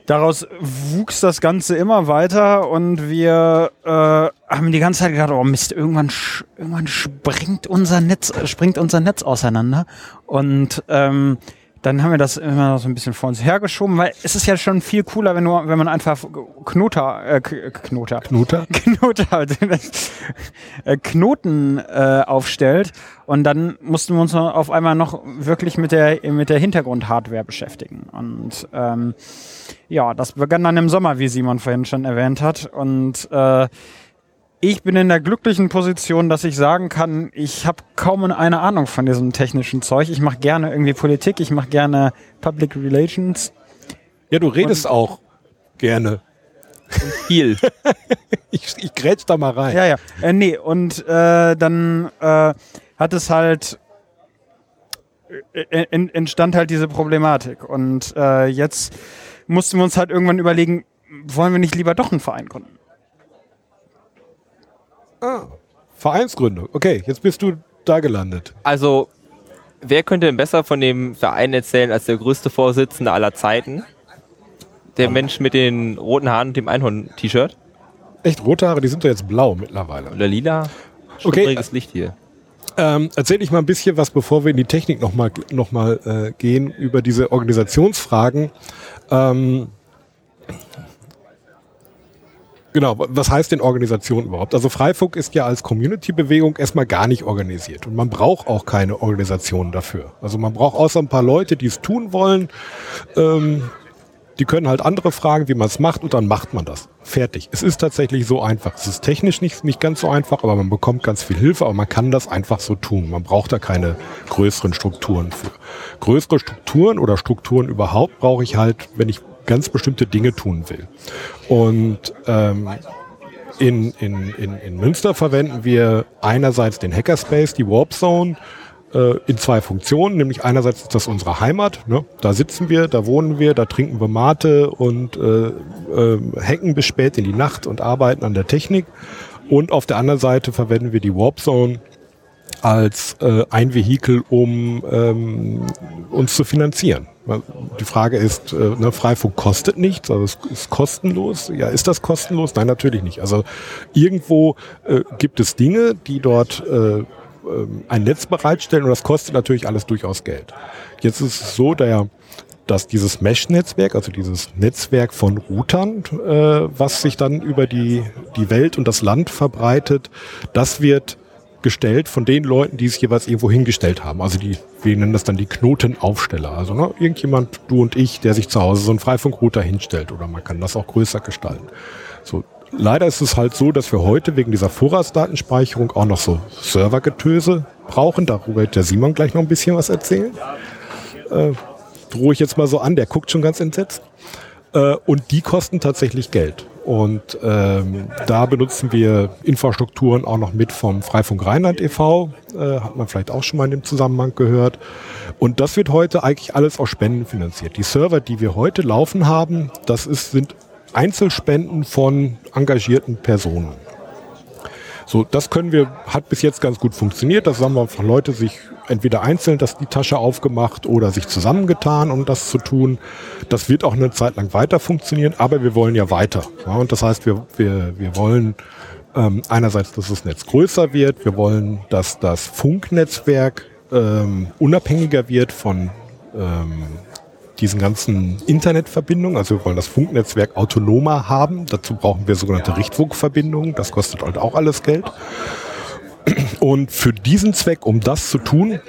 daraus wuchs das Ganze immer weiter und wir äh, haben die ganze Zeit gedacht, oh Mist, irgendwann, irgendwann springt unser Netz, springt unser Netz auseinander. Und ähm, dann haben wir das immer so ein bisschen vor uns hergeschoben, weil es ist ja schon viel cooler, wenn, du, wenn man einfach Knoter, äh, Knoter, Knoter, *laughs* Knoter, *laughs* äh, Knoten äh, aufstellt und dann mussten wir uns auf einmal noch wirklich mit der mit der Hintergrundhardware beschäftigen. Und ähm, ja, das begann dann im Sommer, wie Simon vorhin schon erwähnt hat. Und äh, ich bin in der glücklichen Position, dass ich sagen kann, ich habe kaum eine Ahnung von diesem technischen Zeug. Ich mache gerne irgendwie Politik, ich mache gerne Public Relations. Ja, du redest Und auch gerne. Und viel. *laughs* ich, ich grätsch da mal rein. Ja, ja. Äh, nee, und äh, dann äh, hat es halt äh, äh entstand halt diese Problematik. Und äh, jetzt mussten wir uns halt irgendwann überlegen, wollen wir nicht lieber doch einen Verein gründen? Ah, Vereinsgründung. Okay, jetzt bist du da gelandet. Also, wer könnte denn besser von dem Verein erzählen als der größte Vorsitzende aller Zeiten? Der. Mensch mit den roten Haaren und dem Einhorn-T-Shirt? Echt, rote Haare, die sind doch jetzt blau mittlerweile. Oder lila? Okay. Licht hier. Ähm, erzähl ich mal ein bisschen was, bevor wir in die Technik nochmal noch mal, äh, gehen, über diese Organisationsfragen. Ähm, Genau, was heißt denn Organisation überhaupt? Also Freifunk ist ja als Community-Bewegung erstmal gar nicht organisiert und man braucht auch keine Organisation dafür. Also man braucht außer ein paar Leute, die es tun wollen, ähm, die können halt andere fragen, wie man es macht und dann macht man das. Fertig. Es ist tatsächlich so einfach. Es ist technisch nicht, nicht ganz so einfach, aber man bekommt ganz viel Hilfe, aber man kann das einfach so tun. Man braucht da keine größeren Strukturen für. Größere Strukturen oder Strukturen überhaupt brauche ich halt, wenn ich ganz bestimmte Dinge tun will. Und ähm, in, in, in, in Münster verwenden wir einerseits den Hackerspace, die Warp Zone, äh, in zwei Funktionen, nämlich einerseits ist das unsere Heimat, ne? da sitzen wir, da wohnen wir, da trinken wir Mate und äh, äh, hacken bis spät in die Nacht und arbeiten an der Technik. Und auf der anderen Seite verwenden wir die Warp Zone als äh, ein Vehikel, um ähm, uns zu finanzieren. Die Frage ist, äh, ne, Freifunk kostet nichts, also es ist kostenlos. Ja, ist das kostenlos? Nein, natürlich nicht. Also irgendwo äh, gibt es Dinge, die dort äh, äh ein Netz bereitstellen und das kostet natürlich alles durchaus Geld. Jetzt ist es so, der dass dieses Mesh-Netzwerk, also dieses Netzwerk von Routern, äh, was sich dann über die, die Welt und das Land verbreitet, das wird gestellt von den Leuten, die es jeweils irgendwo hingestellt haben. Also die, wir nennen das dann die Knotenaufsteller. Also ne, irgendjemand, du und ich, der sich zu Hause so einen Freifunkrouter hinstellt oder man kann das auch größer gestalten. So, leider ist es halt so, dass wir heute wegen dieser Vorratsdatenspeicherung auch noch so Servergetöse brauchen. Darüber wird der Simon gleich noch ein bisschen was erzählen. Äh, drohe ich jetzt mal so an, der guckt schon ganz entsetzt. Äh, und die kosten tatsächlich Geld. Und ähm, da benutzen wir Infrastrukturen auch noch mit vom Freifunk Rheinland e.V. Äh, hat man vielleicht auch schon mal in dem Zusammenhang gehört. Und das wird heute eigentlich alles aus Spenden finanziert. Die Server, die wir heute laufen haben, das ist, sind Einzelspenden von engagierten Personen. So, das können wir, hat bis jetzt ganz gut funktioniert. Das haben wir Leute sich entweder einzeln das die Tasche aufgemacht oder sich zusammengetan, um das zu tun. Das wird auch eine Zeit lang weiter funktionieren, aber wir wollen ja weiter. Ja, und das heißt, wir, wir, wir wollen ähm, einerseits, dass das Netz größer wird, wir wollen, dass das Funknetzwerk ähm, unabhängiger wird von ähm, diesen ganzen Internetverbindungen. Also wir wollen das Funknetzwerk autonomer haben. Dazu brauchen wir sogenannte Richtfunkverbindungen. Das kostet halt auch alles Geld. Und für diesen Zweck, um das zu tun,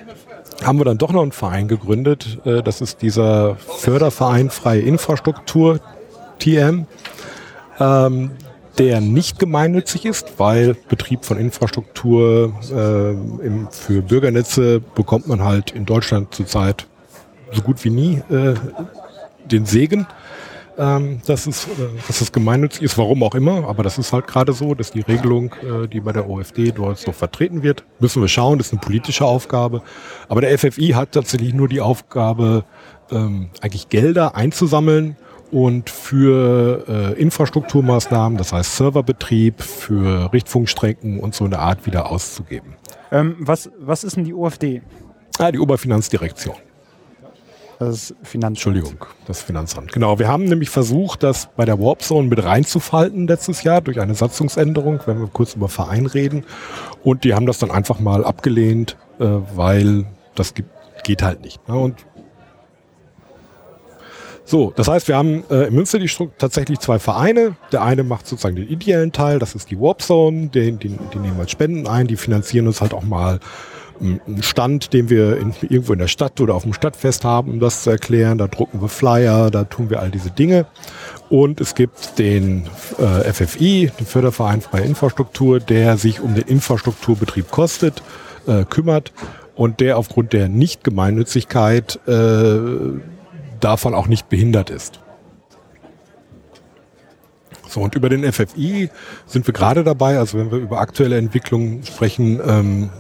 haben wir dann doch noch einen Verein gegründet. Äh, das ist dieser Förderverein Freie Infrastruktur, TM, ähm, der nicht gemeinnützig ist, weil Betrieb von Infrastruktur äh, für Bürgernetze bekommt man halt in Deutschland zurzeit so gut wie nie äh, den Segen ähm, dass, es, äh, dass es gemeinnützig ist, warum auch immer, aber das ist halt gerade so, dass die Regelung, äh, die bei der OFD dort so vertreten wird, müssen wir schauen, das ist eine politische Aufgabe. Aber der FFI hat tatsächlich nur die Aufgabe, ähm, eigentlich Gelder einzusammeln und für äh, Infrastrukturmaßnahmen, das heißt Serverbetrieb, für Richtfunkstrecken und so eine Art wieder auszugeben. Ähm, was, was ist denn die OFD? Ah, die Oberfinanzdirektion. Das Finanzamt. Entschuldigung, das Finanzamt. Genau, wir haben nämlich versucht, das bei der Warp Zone mit reinzufalten letztes Jahr durch eine Satzungsänderung, wenn wir kurz über Verein reden. Und die haben das dann einfach mal abgelehnt, äh, weil das geht halt nicht. Ne? Und so, das heißt, wir haben äh, in Münster die tatsächlich zwei Vereine. Der eine macht sozusagen den ideellen Teil, das ist die Warp Zone, den, den, die nehmen wir als Spenden ein, die finanzieren uns halt auch mal einen Stand, den wir in, irgendwo in der Stadt oder auf dem Stadtfest haben, um das zu erklären. Da drucken wir Flyer, da tun wir all diese Dinge. Und es gibt den äh, FFI, den Förderverein Freie Infrastruktur, der sich um den Infrastrukturbetrieb kostet, äh, kümmert und der aufgrund der Nichtgemeinnützigkeit äh, davon auch nicht behindert ist. So, und über den FFI sind wir gerade dabei, also wenn wir über aktuelle Entwicklungen sprechen, ähm,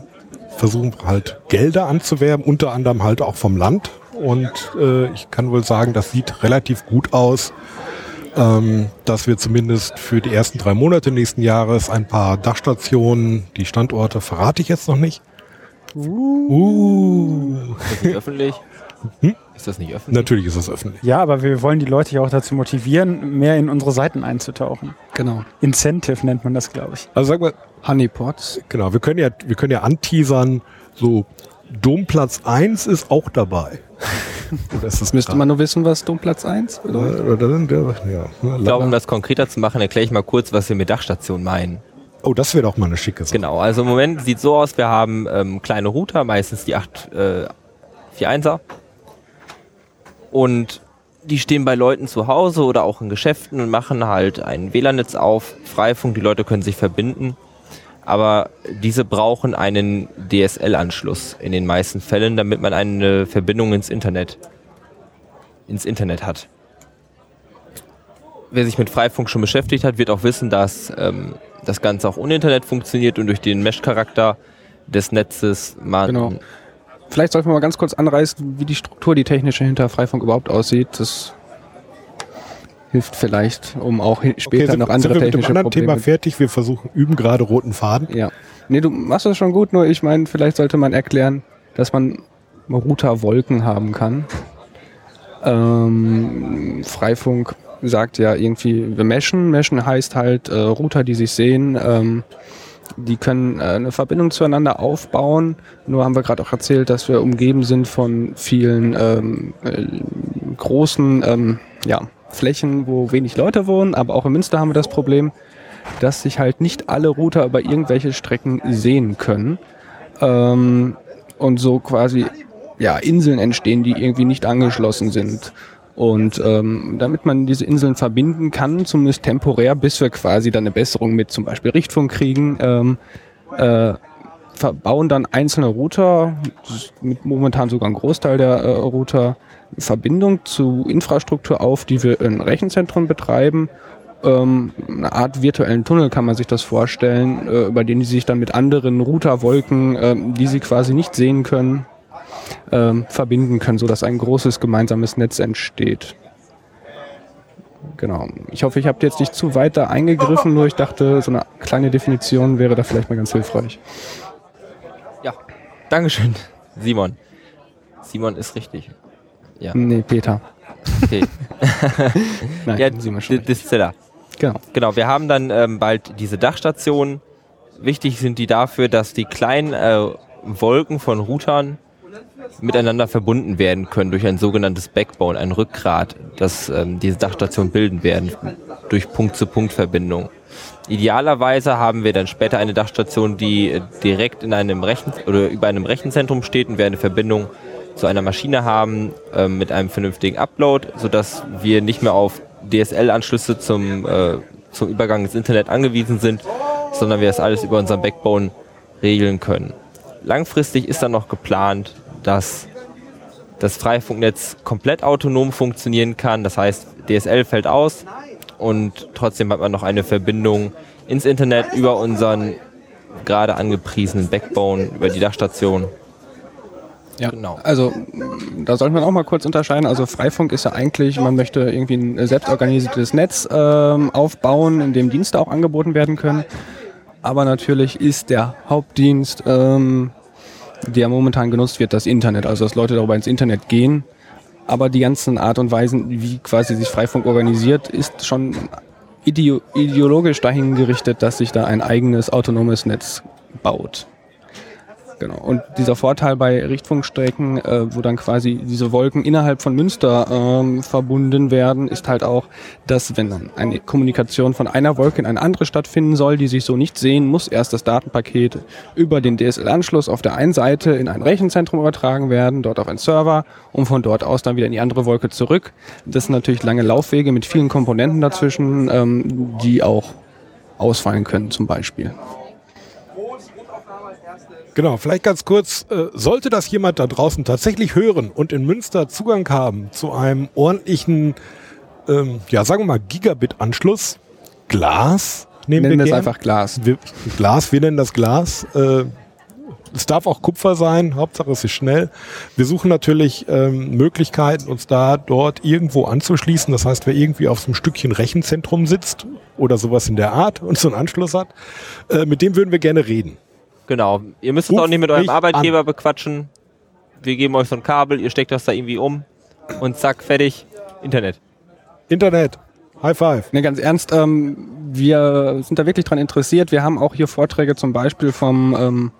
versuchen halt Gelder anzuwerben, unter anderem halt auch vom Land. Und äh, ich kann wohl sagen, das sieht relativ gut aus, ähm, dass wir zumindest für die ersten drei Monate nächsten Jahres ein paar Dachstationen, die Standorte verrate ich jetzt noch nicht. Uh. uh. Ist das nicht öffentlich? Hm? Ist das nicht öffentlich? Natürlich ist es öffentlich. Ja, aber wir wollen die Leute ja auch dazu motivieren, mehr in unsere Seiten einzutauchen. Genau. Incentive nennt man das, glaube ich. Also sag mal, Honeypots. Genau, wir können ja, wir können ja anteasern, so Domplatz 1 ist auch dabei. *laughs* das müsste man nur wissen, was Domplatz 1 bedeutet. Ja, ich glaube, um das konkreter zu machen, erkläre ich mal kurz, was wir mit Dachstation meinen. Oh, das wäre doch mal eine schicke Sache. Genau, also im Moment sieht so aus, wir haben ähm, kleine Router, meistens die 8 äh, 4.1er. Und die stehen bei Leuten zu Hause oder auch in Geschäften und machen halt ein WLAN-Netz auf, Freifunk, die Leute können sich verbinden aber diese brauchen einen DSL-Anschluss in den meisten Fällen, damit man eine Verbindung ins Internet, ins Internet hat. Wer sich mit Freifunk schon beschäftigt hat, wird auch wissen, dass ähm, das Ganze auch ohne Internet funktioniert und durch den Mesh-Charakter des Netzes man genau. Vielleicht sollten wir mal ganz kurz anreißen, wie die Struktur, die technische hinter Freifunk überhaupt aussieht. Das hilft vielleicht, um auch später Okay, sind, noch andere sind wir mit dem technische anderen Probleme. Thema fertig? Wir versuchen, üben gerade roten Faden. Ja. Nee, du machst das schon gut, nur ich meine, vielleicht sollte man erklären, dass man Routerwolken haben kann. Ähm, Freifunk sagt ja irgendwie, wir meshen. Meshen heißt halt äh, Router, die sich sehen, ähm, die können äh, eine Verbindung zueinander aufbauen. Nur haben wir gerade auch erzählt, dass wir umgeben sind von vielen ähm, äh, großen ähm, ja, Flächen, wo wenig Leute wohnen. Aber auch in Münster haben wir das Problem, dass sich halt nicht alle Router über irgendwelche Strecken sehen können. Ähm, und so quasi ja, Inseln entstehen, die irgendwie nicht angeschlossen sind. Und ähm, damit man diese Inseln verbinden kann, zumindest temporär, bis wir quasi dann eine Besserung mit zum Beispiel Richtfunk kriegen, ähm, äh, verbauen dann einzelne Router, mit momentan sogar ein Großteil der äh, Router, Verbindung zu Infrastruktur auf, die wir in Rechenzentren betreiben. Ähm, eine Art virtuellen Tunnel kann man sich das vorstellen, äh, über den die sich dann mit anderen Routerwolken, ähm, die sie quasi nicht sehen können, ähm, verbinden können, sodass ein großes gemeinsames Netz entsteht. Genau. Ich hoffe, ich habe jetzt nicht zu weit da eingegriffen, nur ich dachte, so eine kleine Definition wäre da vielleicht mal ganz hilfreich. Ja, Dankeschön, Simon. Simon ist richtig. Ja, Nee, Peter. okay. *laughs* Nein, ja, wir schon. Distiller. Genau. Genau, wir haben dann ähm, bald diese Dachstationen. Wichtig sind die dafür, dass die kleinen äh, Wolken von Routern miteinander verbunden werden können durch ein sogenanntes Backbone, ein Rückgrat, das ähm, diese Dachstation bilden werden durch Punkt-zu-Punkt-Verbindung. Idealerweise haben wir dann später eine Dachstation, die äh, direkt in einem Rechen oder über einem Rechenzentrum steht und wir eine Verbindung zu einer Maschine haben ähm, mit einem vernünftigen Upload, sodass wir nicht mehr auf DSL-Anschlüsse zum, äh, zum Übergang ins Internet angewiesen sind, sondern wir das alles über unseren Backbone regeln können. Langfristig ist dann noch geplant, dass das Freifunknetz komplett autonom funktionieren kann. Das heißt, DSL fällt aus und trotzdem hat man noch eine Verbindung ins Internet über unseren gerade angepriesenen Backbone, über die Dachstation. Ja, Genau. Also da sollte man auch mal kurz unterscheiden. Also Freifunk ist ja eigentlich, man möchte irgendwie ein selbstorganisiertes Netz ähm, aufbauen, in dem Dienste auch angeboten werden können. Aber natürlich ist der Hauptdienst, ähm, der momentan genutzt wird, das Internet. Also dass Leute darüber ins Internet gehen. Aber die ganzen Art und Weisen, wie quasi sich Freifunk organisiert, ist schon ideo ideologisch dahin gerichtet, dass sich da ein eigenes autonomes Netz baut. Genau. Und dieser Vorteil bei Richtfunkstrecken, äh, wo dann quasi diese Wolken innerhalb von Münster ähm, verbunden werden, ist halt auch, dass wenn dann eine Kommunikation von einer Wolke in eine andere stattfinden soll, die sich so nicht sehen, muss erst das Datenpaket über den DSL-Anschluss auf der einen Seite in ein Rechenzentrum übertragen werden, dort auf einen Server und von dort aus dann wieder in die andere Wolke zurück. Das sind natürlich lange Laufwege mit vielen Komponenten dazwischen, ähm, die auch ausfallen können zum Beispiel. Genau, vielleicht ganz kurz, äh, sollte das jemand da draußen tatsächlich hören und in Münster Zugang haben zu einem ordentlichen, ähm, ja sagen wir mal Gigabit-Anschluss, Glas, nehmen Nennen wir das einfach Glas. Wir, Glas, wir nennen das Glas. Äh, es darf auch Kupfer sein, Hauptsache es ist schnell. Wir suchen natürlich ähm, Möglichkeiten, uns da dort irgendwo anzuschließen. Das heißt, wer irgendwie auf so einem Stückchen Rechenzentrum sitzt oder sowas in der Art und so einen Anschluss hat, äh, mit dem würden wir gerne reden. Genau. Ihr müsst es auch nicht mit eurem Arbeitgeber bequatschen. Wir geben euch so ein Kabel, ihr steckt das da irgendwie um und zack, fertig. Internet. Internet, High Five. Ne, ganz ernst, ähm, wir sind da wirklich dran interessiert. Wir haben auch hier Vorträge zum Beispiel vom ähm,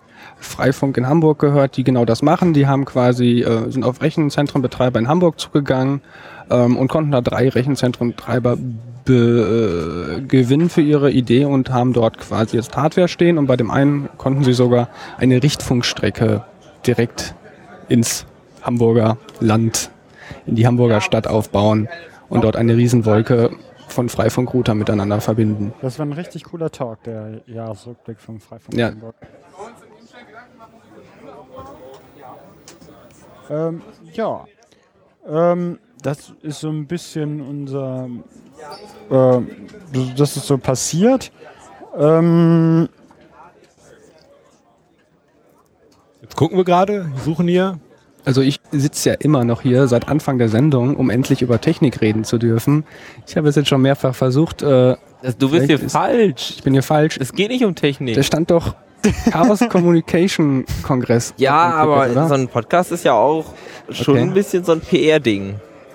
Freifunk in Hamburg gehört, die genau das machen. Die haben quasi, äh, sind auf Rechenzentrenbetreiber in Hamburg zugegangen ähm, und konnten da drei Rechenzentrenbetreiber be, äh, gewinnen für ihre Idee und haben dort quasi jetzt Hardware stehen und bei dem einen konnten sie sogar eine Richtfunkstrecke direkt ins Hamburger Land, in die Hamburger Stadt aufbauen und dort eine Riesenwolke von Freifunkrouter miteinander verbinden. Das war ein richtig cooler Talk, der Jahresrückblick vom Freifunk Ja. Hamburg. Ähm, ja, ähm, das ist so ein bisschen unser, äh, das ist so passiert. Ähm, gucken wir gerade, suchen hier. Also ich sitze ja immer noch hier seit Anfang der Sendung, um endlich über Technik reden zu dürfen. Ich habe es jetzt schon mehrfach versucht. Äh, Du bist hier falsch. ich bin hier falsch. Es geht nicht um Technik. Da stand doch Chaos Communication Kongress. ja, aber oder? so ein Podcast ist ja auch schon Okay. ein bisschen so ein PR-Ding.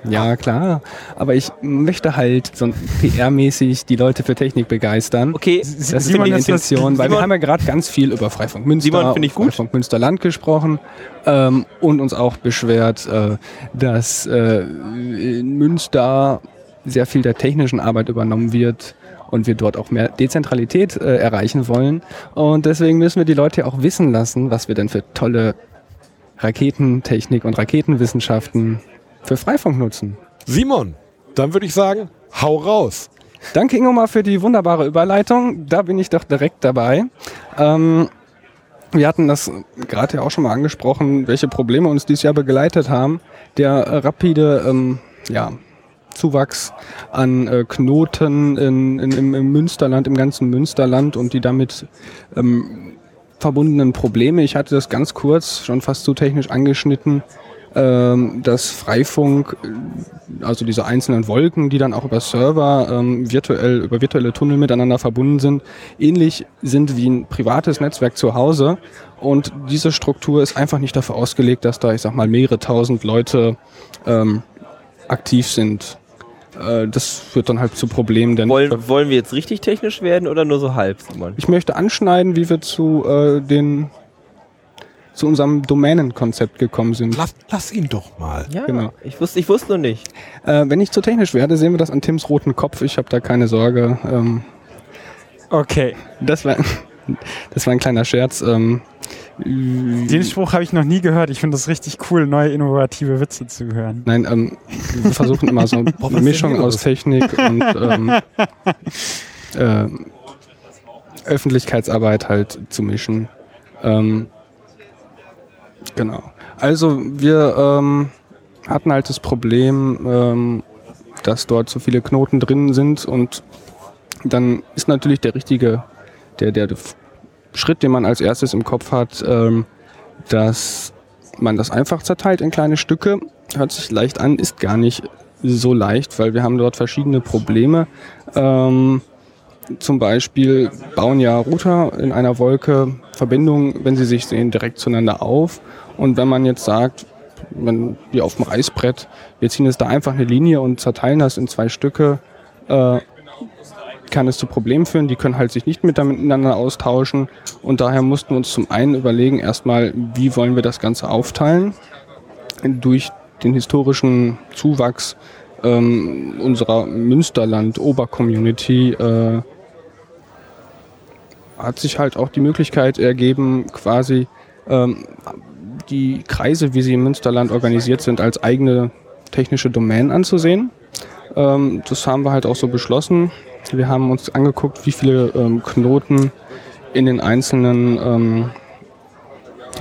Ja, klar. Aber ich möchte halt so PR-mäßig die Leute für Technik begeistern. Okay, Das ist Simon, die ist das- Intention, weil wir Simon- haben ja gerade ganz viel über Freifunk Münster Simon, ich und gut. Freifunk Münsterland gesprochen ähm, und uns auch beschwert, äh, dass äh, in Münster sehr viel der technischen Arbeit übernommen wird und wir dort auch mehr Dezentralität äh, erreichen wollen. Und deswegen müssen wir die Leute ja auch wissen lassen, was wir denn für tolle Raketentechnik und Raketenwissenschaften für Freifunk nutzen. Simon, dann würde ich sagen, hau raus. Danke Ingo mal für die wunderbare Überleitung. Da bin ich doch direkt dabei. Ähm, wir hatten das gerade ja auch schon mal angesprochen, welche Probleme uns dieses Jahr begleitet haben. Der äh, rapide ähm, ja, Zuwachs an äh, Knoten in, in, im, im Münsterland, im ganzen Münsterland und die damit ähm, verbundenen Probleme. Ich hatte das ganz kurz, schon fast zu technisch angeschnitten, ähm, dass Freifunk, äh, also diese einzelnen Wolken, die dann auch über Server ähm, virtuell, über virtuelle Tunnel miteinander verbunden sind, ähnlich sind wie ein privates Netzwerk zu Hause. Und diese Struktur ist einfach nicht dafür ausgelegt, dass da, ich sag mal, mehrere tausend Leute ähm, aktiv sind. Äh, das führt dann halt zu Problemen, denn wollen, wollen wir jetzt richtig technisch werden oder nur so halb, Simon? ich möchte anschneiden, wie wir zu äh, den zu unserem Domänenkonzept gekommen sind. Lass, lass ihn doch mal. Ja, Genau. ich, wusste, ich wusste nur nicht. Äh, wenn ich zu technisch werde, sehen wir das an Tims roten Kopf. Ich habe da keine Sorge. Ähm, Okay. das war *laughs* das war ein kleiner Scherz. Ähm, Den Spruch habe ich noch nie gehört. Ich finde das richtig cool, neue innovative Witze zu hören. nein, ähm, wir versuchen immer so eine *laughs* Mischung aus? Technik und ähm, *laughs* äh, Öffentlichkeitsarbeit halt zu mischen. Ähm, genau. Also wir ähm, hatten halt das Problem, ähm, dass dort so viele Knoten drin sind und dann ist natürlich der richtige, der, der Schritt, den man als erstes im Kopf hat, ähm, dass man das einfach zerteilt in kleine Stücke. Hört sich leicht an, ist gar nicht so leicht, weil wir haben dort verschiedene Probleme. Ähm, zum Beispiel bauen ja Router in einer Wolke Verbindungen, wenn sie sich sehen, direkt zueinander auf. Und wenn man jetzt sagt, wenn, wie auf dem Reißbrett, wir ziehen jetzt da einfach eine Linie und zerteilen das in zwei Stücke, äh, kann es zu Problemen führen. Die können halt sich nicht miteinander austauschen. Und daher mussten wir uns zum einen überlegen, erstmal, wie wollen wir das Ganze aufteilen. Durch den historischen Zuwachs ähm, unserer Münsterland-Obercommunity äh, hat sich halt auch die Möglichkeit ergeben, quasi ähm, die Kreise, wie sie im Münsterland organisiert sind, als eigene technische Domänen anzusehen. Ähm, das haben wir halt auch so beschlossen. Wir haben uns angeguckt, wie viele ähm, Knoten in den einzelnen ähm,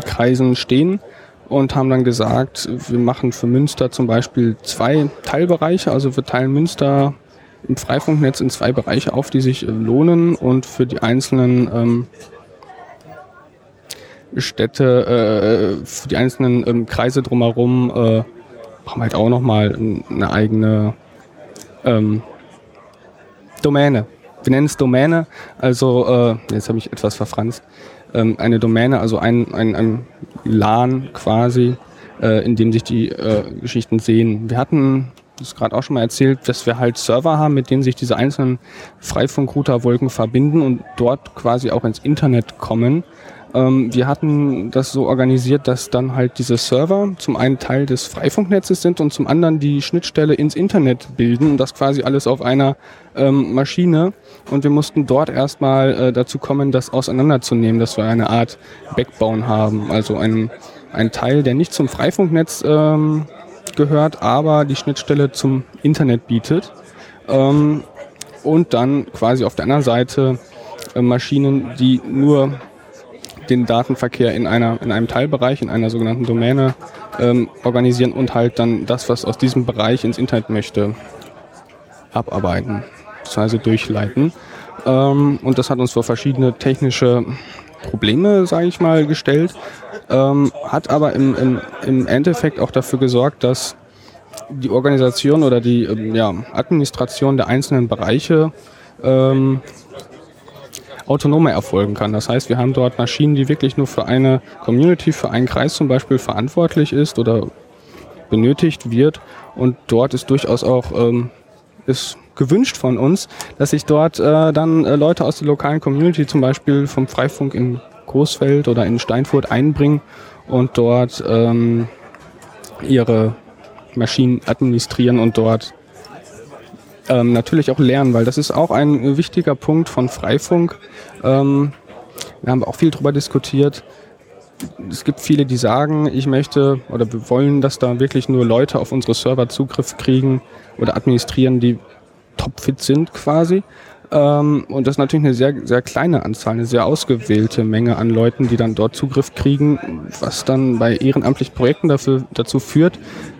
Kreisen stehen und haben dann gesagt, wir machen für Münster zum Beispiel zwei Teilbereiche. Also wir teilen Münster im Freifunknetz in zwei Bereiche auf, die sich äh, lohnen und für die einzelnen ähm, Städte, äh, für die einzelnen ähm, Kreise drumherum äh, haben wir halt auch nochmal eine eigene ähm, Domäne. Wir nennen es Domäne, also äh, jetzt habe ich etwas verfranst. Ähm, eine Domäne, also ein, ein, ein LAN quasi, äh, in dem sich die äh, Geschichten sehen. Wir hatten das gerade auch schon mal erzählt, dass wir halt Server haben, mit denen sich diese einzelnen Freifunkrouterwolken verbinden und dort quasi auch ins Internet kommen. Ähm, wir hatten das so organisiert, dass dann halt diese Server zum einen Teil des Freifunknetzes sind und zum anderen die Schnittstelle ins Internet bilden und das quasi alles auf einer ähm, Maschine. Und wir mussten dort erstmal äh, dazu kommen, das auseinanderzunehmen, dass wir eine Art Backbone haben, also ein, ein Teil, der nicht zum Freifunknetz ähm, gehört, aber die Schnittstelle zum Internet bietet. Ähm, und dann quasi auf der anderen Seite äh, Maschinen, die nur den Datenverkehr in einer in einem Teilbereich, in einer sogenannten Domäne ähm, organisieren und halt dann das, was aus diesem Bereich ins Internet möchte, abarbeiten, beziehungsweise durchleiten. Ähm, und das hat uns vor verschiedene technische Probleme, sage ich mal, gestellt, ähm, hat aber im, im, im Endeffekt auch dafür gesorgt, dass die Organisation oder die ähm, ja, Administration der einzelnen Bereiche ähm, autonomer erfolgen kann. Das heißt, wir haben dort Maschinen, die wirklich nur für eine Community, für einen Kreis zum Beispiel verantwortlich ist oder benötigt wird. Und dort ist durchaus auch ähm, ist gewünscht von uns, dass sich dort äh, dann äh, Leute aus der lokalen Community, zum Beispiel vom Freifunk in Großfeld oder in Steinfurt einbringen und dort ähm, ihre Maschinen administrieren und dort ähm, natürlich auch lernen, weil das ist auch ein wichtiger Punkt von Freifunk. Ähm, wir haben auch viel darüber diskutiert. Es gibt viele, die sagen, ich möchte oder wir wollen, dass da wirklich nur Leute auf unsere Server Zugriff kriegen oder administrieren, die topfit sind quasi. Ähm, und das ist natürlich eine sehr, sehr kleine Anzahl, eine sehr ausgewählte Menge an Leuten, die dann dort Zugriff kriegen, was dann bei ehrenamtlichen Projekten dafür, dazu führt,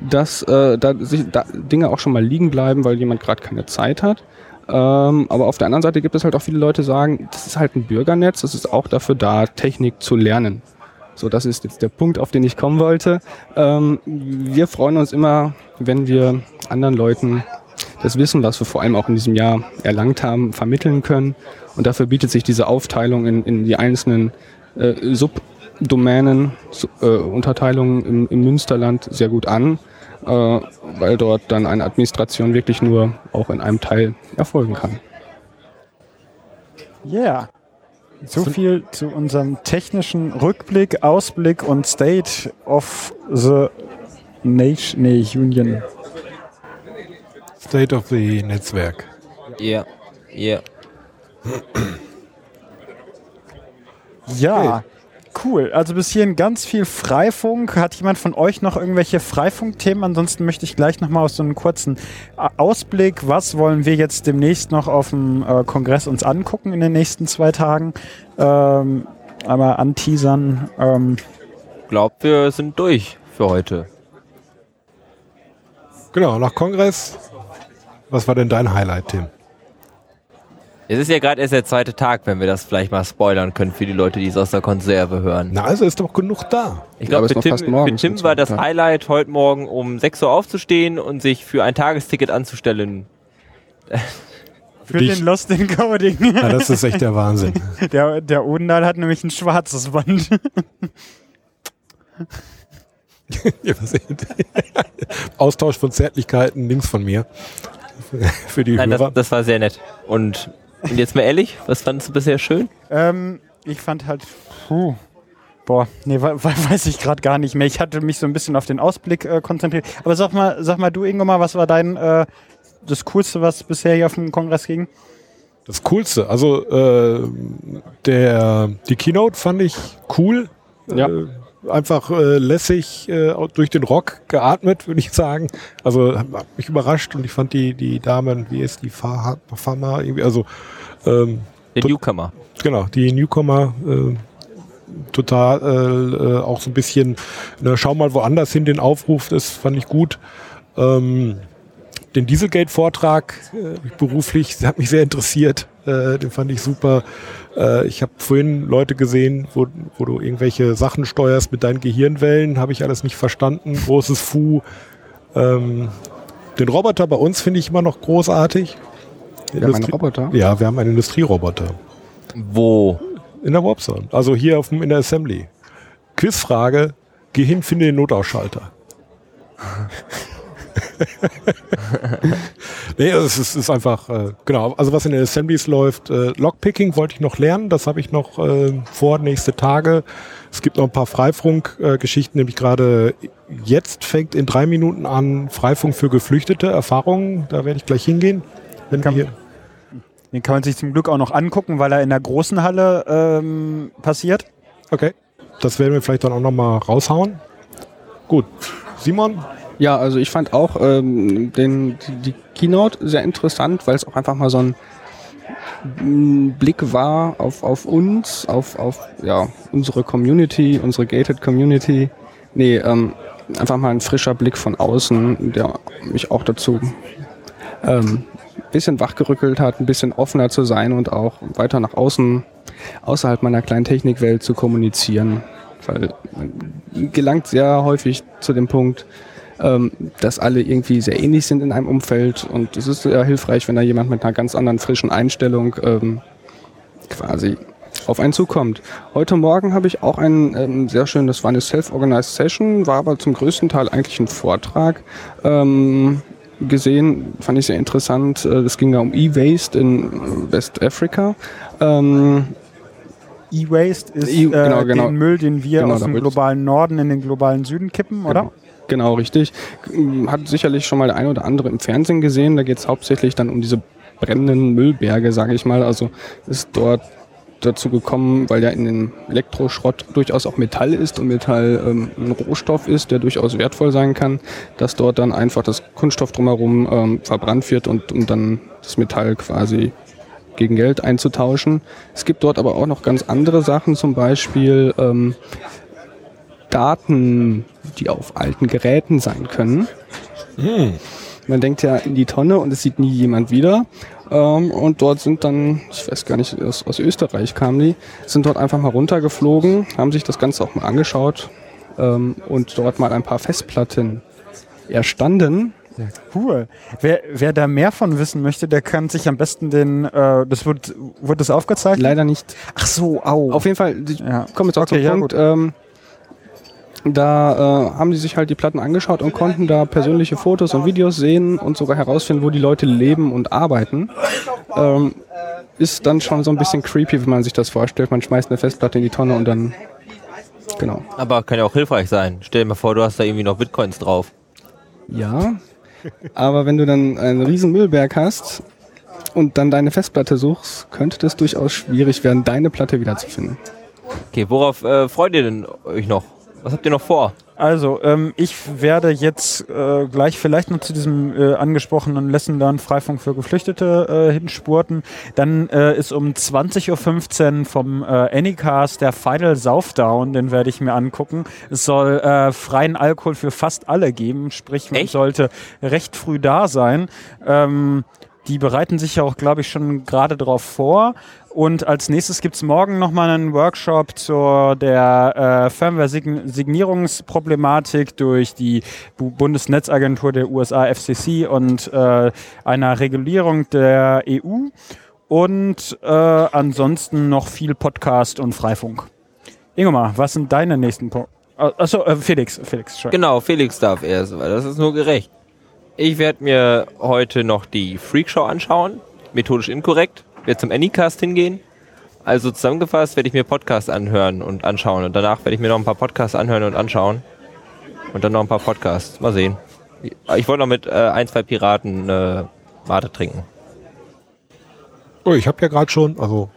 dass äh, da sich da Dinge auch schon mal liegen bleiben, weil jemand gerade keine Zeit hat. Ähm, aber auf der anderen Seite gibt es halt auch viele Leute, die sagen, das ist halt ein Bürgernetz, das ist auch dafür da, Technik zu lernen. So, das ist jetzt der Punkt, auf den ich kommen wollte. Ähm, wir freuen uns immer, wenn wir anderen Leuten das Wissen, was wir vor allem auch in diesem Jahr erlangt haben, vermitteln können. Und dafür bietet sich diese Aufteilung in, in die einzelnen äh, Subdomänen, äh, Unterteilungen im, im, Münsterland sehr gut an, äh, weil dort dann eine Administration wirklich nur auch in einem Teil erfolgen kann. Ja. Yeah. So viel zu unserem technischen Rückblick, Ausblick und State of the Nation, nee, Union. State of the Netzwerk. Ja, ja. Ja, cool. Also bis hierhin ganz viel Freifunk. Hat jemand von euch noch irgendwelche Freifunkthemen? Ansonsten möchte ich gleich nochmal aus so einem kurzen äh, Ausblick, was wollen wir jetzt demnächst noch auf dem äh, Kongress uns angucken in den nächsten zwei Tagen? Ähm, einmal anteasern. Ähm. Glaubt, wir sind durch für heute. Genau, nach Kongress was war denn dein Highlight, Tim? Es ist ja gerade erst der zweite Tag, wenn wir das vielleicht mal spoilern können für die Leute, die es aus der Konserve hören. Na, also ist doch genug da. Ich glaube, für Tim, für Tim war das Highlight, heute Morgen um 6 Uhr aufzustehen und sich für ein Tagesticket anzustellen. *laughs* Für Dich. den Lost Encoding. *laughs* Ja, das ist echt der Wahnsinn. *laughs* Der, der Odendal hat nämlich ein schwarzes Band. Austausch von Zärtlichkeiten links von mir. *laughs* für die Nein, Hörer. Das, das war sehr nett. Und, und jetzt mal ehrlich, was fandest du bisher schön? Ähm, ich fand halt, puh, boah, nee, weiß ich gerade gar nicht mehr. Ich hatte mich so ein bisschen auf den Ausblick äh, konzentriert. Aber sag mal, sag mal du, Ingo, mal, was war dein, äh, das Coolste, was bisher hier auf dem Kongress ging? Das Coolste, also äh, der, die Keynote fand ich cool. Ja. Einfach äh, lässig äh, durch den Rock geatmet, würde ich sagen. Also hat mich überrascht und ich fand die, die Damen, wie ist die Fama, irgendwie, also ähm, der Newcomer. Genau, die Newcomer äh, total äh, auch so ein bisschen, ne, schau mal woanders hin den Aufruf, das fand ich gut. Ähm, den Dieselgate-Vortrag äh, beruflich, hat mich sehr interessiert, äh, den fand ich super. Äh, ich habe vorhin Leute gesehen, wo, wo du irgendwelche Sachen steuerst mit deinen Gehirnwellen, habe ich alles nicht verstanden. Großes Fu. Ähm, den Roboter bei uns finde ich immer noch großartig. Wir haben einen Roboter? Ja, wir haben einen Industrieroboter. Wo? In der Warpzone. Also hier auf dem, in der Assembly. Quizfrage, geh hin, finde den Notausschalter. *laughs* *laughs* nee, es ist, ist einfach, äh, genau, also was in den Assemblies läuft, äh, Lockpicking wollte ich noch lernen, das habe ich noch äh, vor, nächste Tage. Es gibt noch ein paar Freifunk-Geschichten, nämlich gerade jetzt fängt in drei Minuten an Freifunk für Geflüchtete, Erfahrungen, da werde ich gleich hingehen. Wenn kann, wir den kann man sich zum Glück auch noch angucken, weil er in der großen Halle ähm, passiert. Okay, das werden wir vielleicht dann auch noch mal raushauen. Gut, Simon, ja, also ich fand auch ähm, den, die, Keynote sehr interessant, weil es auch einfach mal so ein Blick war auf, auf uns, auf, auf ja, unsere Community, unsere gated Community. Nee, ähm, einfach mal ein frischer Blick von außen, der mich auch dazu ähm, bisschen wachgerückelt hat, ein bisschen offener zu sein und auch weiter nach außen außerhalb meiner kleinen Technikwelt zu kommunizieren. Weil man gelangt sehr häufig zu dem Punkt, ähm, dass alle irgendwie sehr ähnlich sind in einem Umfeld und es ist sehr hilfreich, wenn da jemand mit einer ganz anderen frischen Einstellung ähm, quasi auf einen zukommt. Heute Morgen habe ich auch ein ähm, sehr schön, das war eine Self-Organized Session, war aber zum größten Teil eigentlich ein Vortrag ähm, gesehen, fand ich sehr interessant. Äh, Es ging da um E-Waste in Westafrika. Ähm, E-Waste ist E- genau, äh, genau. den Müll, den wir Genau, aus dem globalen Norden in den globalen Süden kippen, oder? Genau, richtig. Hat sicherlich schon mal der ein oder andere im Fernsehen gesehen. Da geht es hauptsächlich dann um diese brennenden Müllberge, sage ich mal. Also ist dort dazu gekommen, weil ja in dem Elektroschrott durchaus auch Metall ist und Metall ähm, ein Rohstoff ist, der durchaus wertvoll sein kann, dass dort dann einfach das Kunststoff drumherum ähm, verbrannt wird und um dann das Metall quasi gegen Geld einzutauschen. Es gibt dort aber auch noch ganz andere Sachen, zum Beispiel ähm, Daten, die auf alten Geräten sein können. Man denkt ja in die Tonne und es sieht nie jemand wieder. Ähm, und dort sind dann, ich weiß gar nicht, aus, aus Österreich kamen die, sind dort einfach mal runtergeflogen, haben sich das Ganze auch mal angeschaut ähm, und dort mal ein paar Festplatten erstanden. Cool. Wer, wer da mehr von wissen möchte, der kann sich am besten den, äh, das wird, wird das aufgezeichnet? Leider nicht. Ach so, au. Auf jeden Fall, ich Ja. komme jetzt auch Okay, zum ja, Punkt. Ähm, da äh, haben die sich halt die Platten angeschaut und konnten da persönliche Fotos und Videos sehen und sogar herausfinden, wo die Leute leben und arbeiten. Ähm, ist dann schon so ein bisschen creepy, wenn man sich das vorstellt. Man schmeißt eine Festplatte in die Tonne und dann. Genau. Aber kann ja auch hilfreich sein. Stell dir mal vor, du hast da irgendwie noch Bitcoins drauf. Ja. Aber wenn du dann einen riesen Müllberg hast und dann deine Festplatte suchst, könnte das durchaus schwierig werden, deine Platte wiederzufinden. Okay, worauf äh, freut ihr denn euch noch? Was habt ihr noch vor? Also, ähm, ich werde jetzt äh, gleich vielleicht noch zu diesem äh, angesprochenen Lesson Learn Freifunk für Geflüchtete äh, hinspurten. Dann äh, ist um 20.15 Uhr vom äh, Anycast der Final Saufdown, den werde ich mir angucken. Es soll äh, freien Alkohol für fast alle geben, sprich man Echt? sollte recht früh da sein. Ähm, die bereiten sich ja auch, glaube ich, schon gerade drauf vor. Und als nächstes gibt's morgen nochmal einen Workshop zur der äh, Firmware-Signierungsproblematik durch die Bu Bundesnetzagentur der USA FCC und äh, einer Regulierung der EU. Und äh, ansonsten noch viel Podcast und Freifunk. Ingomar, was sind deine nächsten Punkte? Achso, äh, Felix, Felix, Entschuldigung. Genau, Felix darf erst, weil das ist nur gerecht. Ich werde mir heute noch die Freakshow anschauen, methodisch inkorrekt, werde zum Anycast hingehen. Also zusammengefasst werde ich mir Podcasts anhören und anschauen und danach werde ich mir noch ein paar Podcasts anhören und anschauen und dann noch ein paar Podcasts. Mal sehen. Ich wollte noch mit äh, ein, zwei Piraten äh, Mate trinken. Oh, ich habe ja gerade schon, also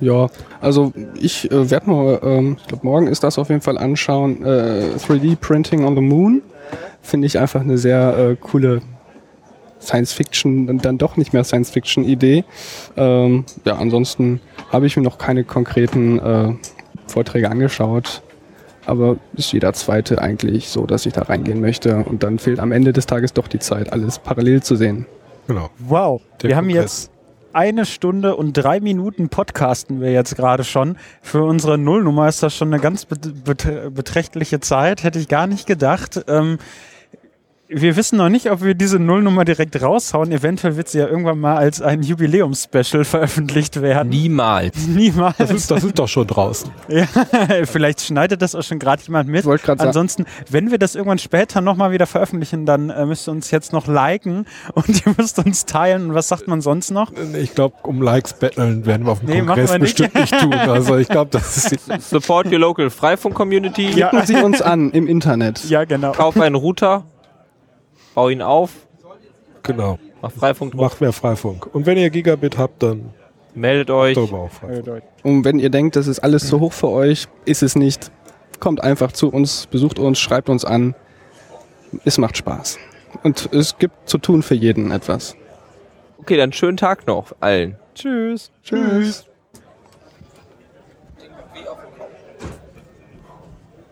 Ja, also ich äh, werde mal, ähm, ich glaube morgen ist das auf jeden Fall anschauen, äh, 3D Printing on the Moon. Finde ich einfach eine sehr äh, coole Science-Fiction, dann doch nicht mehr Science-Fiction-Idee. Ähm, ja, ansonsten habe ich mir noch keine konkreten äh, Vorträge angeschaut. Aber ist jeder zweite eigentlich so, dass ich da reingehen möchte. Und dann fehlt am Ende des Tages doch die Zeit, alles parallel zu sehen. genau. Wow, Der wir haben Kongress. jetzt eine Stunde und drei Minuten podcasten wir jetzt gerade schon. Für unsere Nullnummer ist das schon eine ganz bet bet beträchtliche Zeit, hätte ich gar nicht gedacht. Ähm, wir wissen noch nicht, ob wir diese Nullnummer direkt raushauen. Eventuell wird sie ja irgendwann mal als ein Jubiläumsspecial veröffentlicht werden. Niemals. Niemals. Das ist, das ist doch schon draußen. *laughs* Ja, vielleicht schneidet das auch schon gerade jemand mit. Ich wollte gerade sagen- Ansonsten, wenn wir das irgendwann später nochmal wieder veröffentlichen, dann äh, müsst ihr uns jetzt noch liken *laughs* und ihr müsst uns teilen. Und was sagt man sonst noch? Ich glaube, um Likes betteln werden wir auf dem Nee, machen Kongress wir nicht. bestimmt nicht tun. *laughs* Also ich glaube, das ist Support your local Freifunk-Community. Ja. Gucken Sie uns an im Internet. Ja, genau. Kauf einen Router, bau ihn auf, genau. mach Freifunk drauf, Macht mehr Freifunk. Und wenn ihr Gigabit habt, dann meldet euch. auch Freifunk. Und wenn ihr denkt, das ist alles zu hoch für euch, ist es nicht. Kommt einfach zu uns, besucht uns, schreibt uns an. Es macht Spaß. Und es gibt zu tun für jeden etwas. Okay, dann schönen Tag noch allen. Tschüss. Tschüss.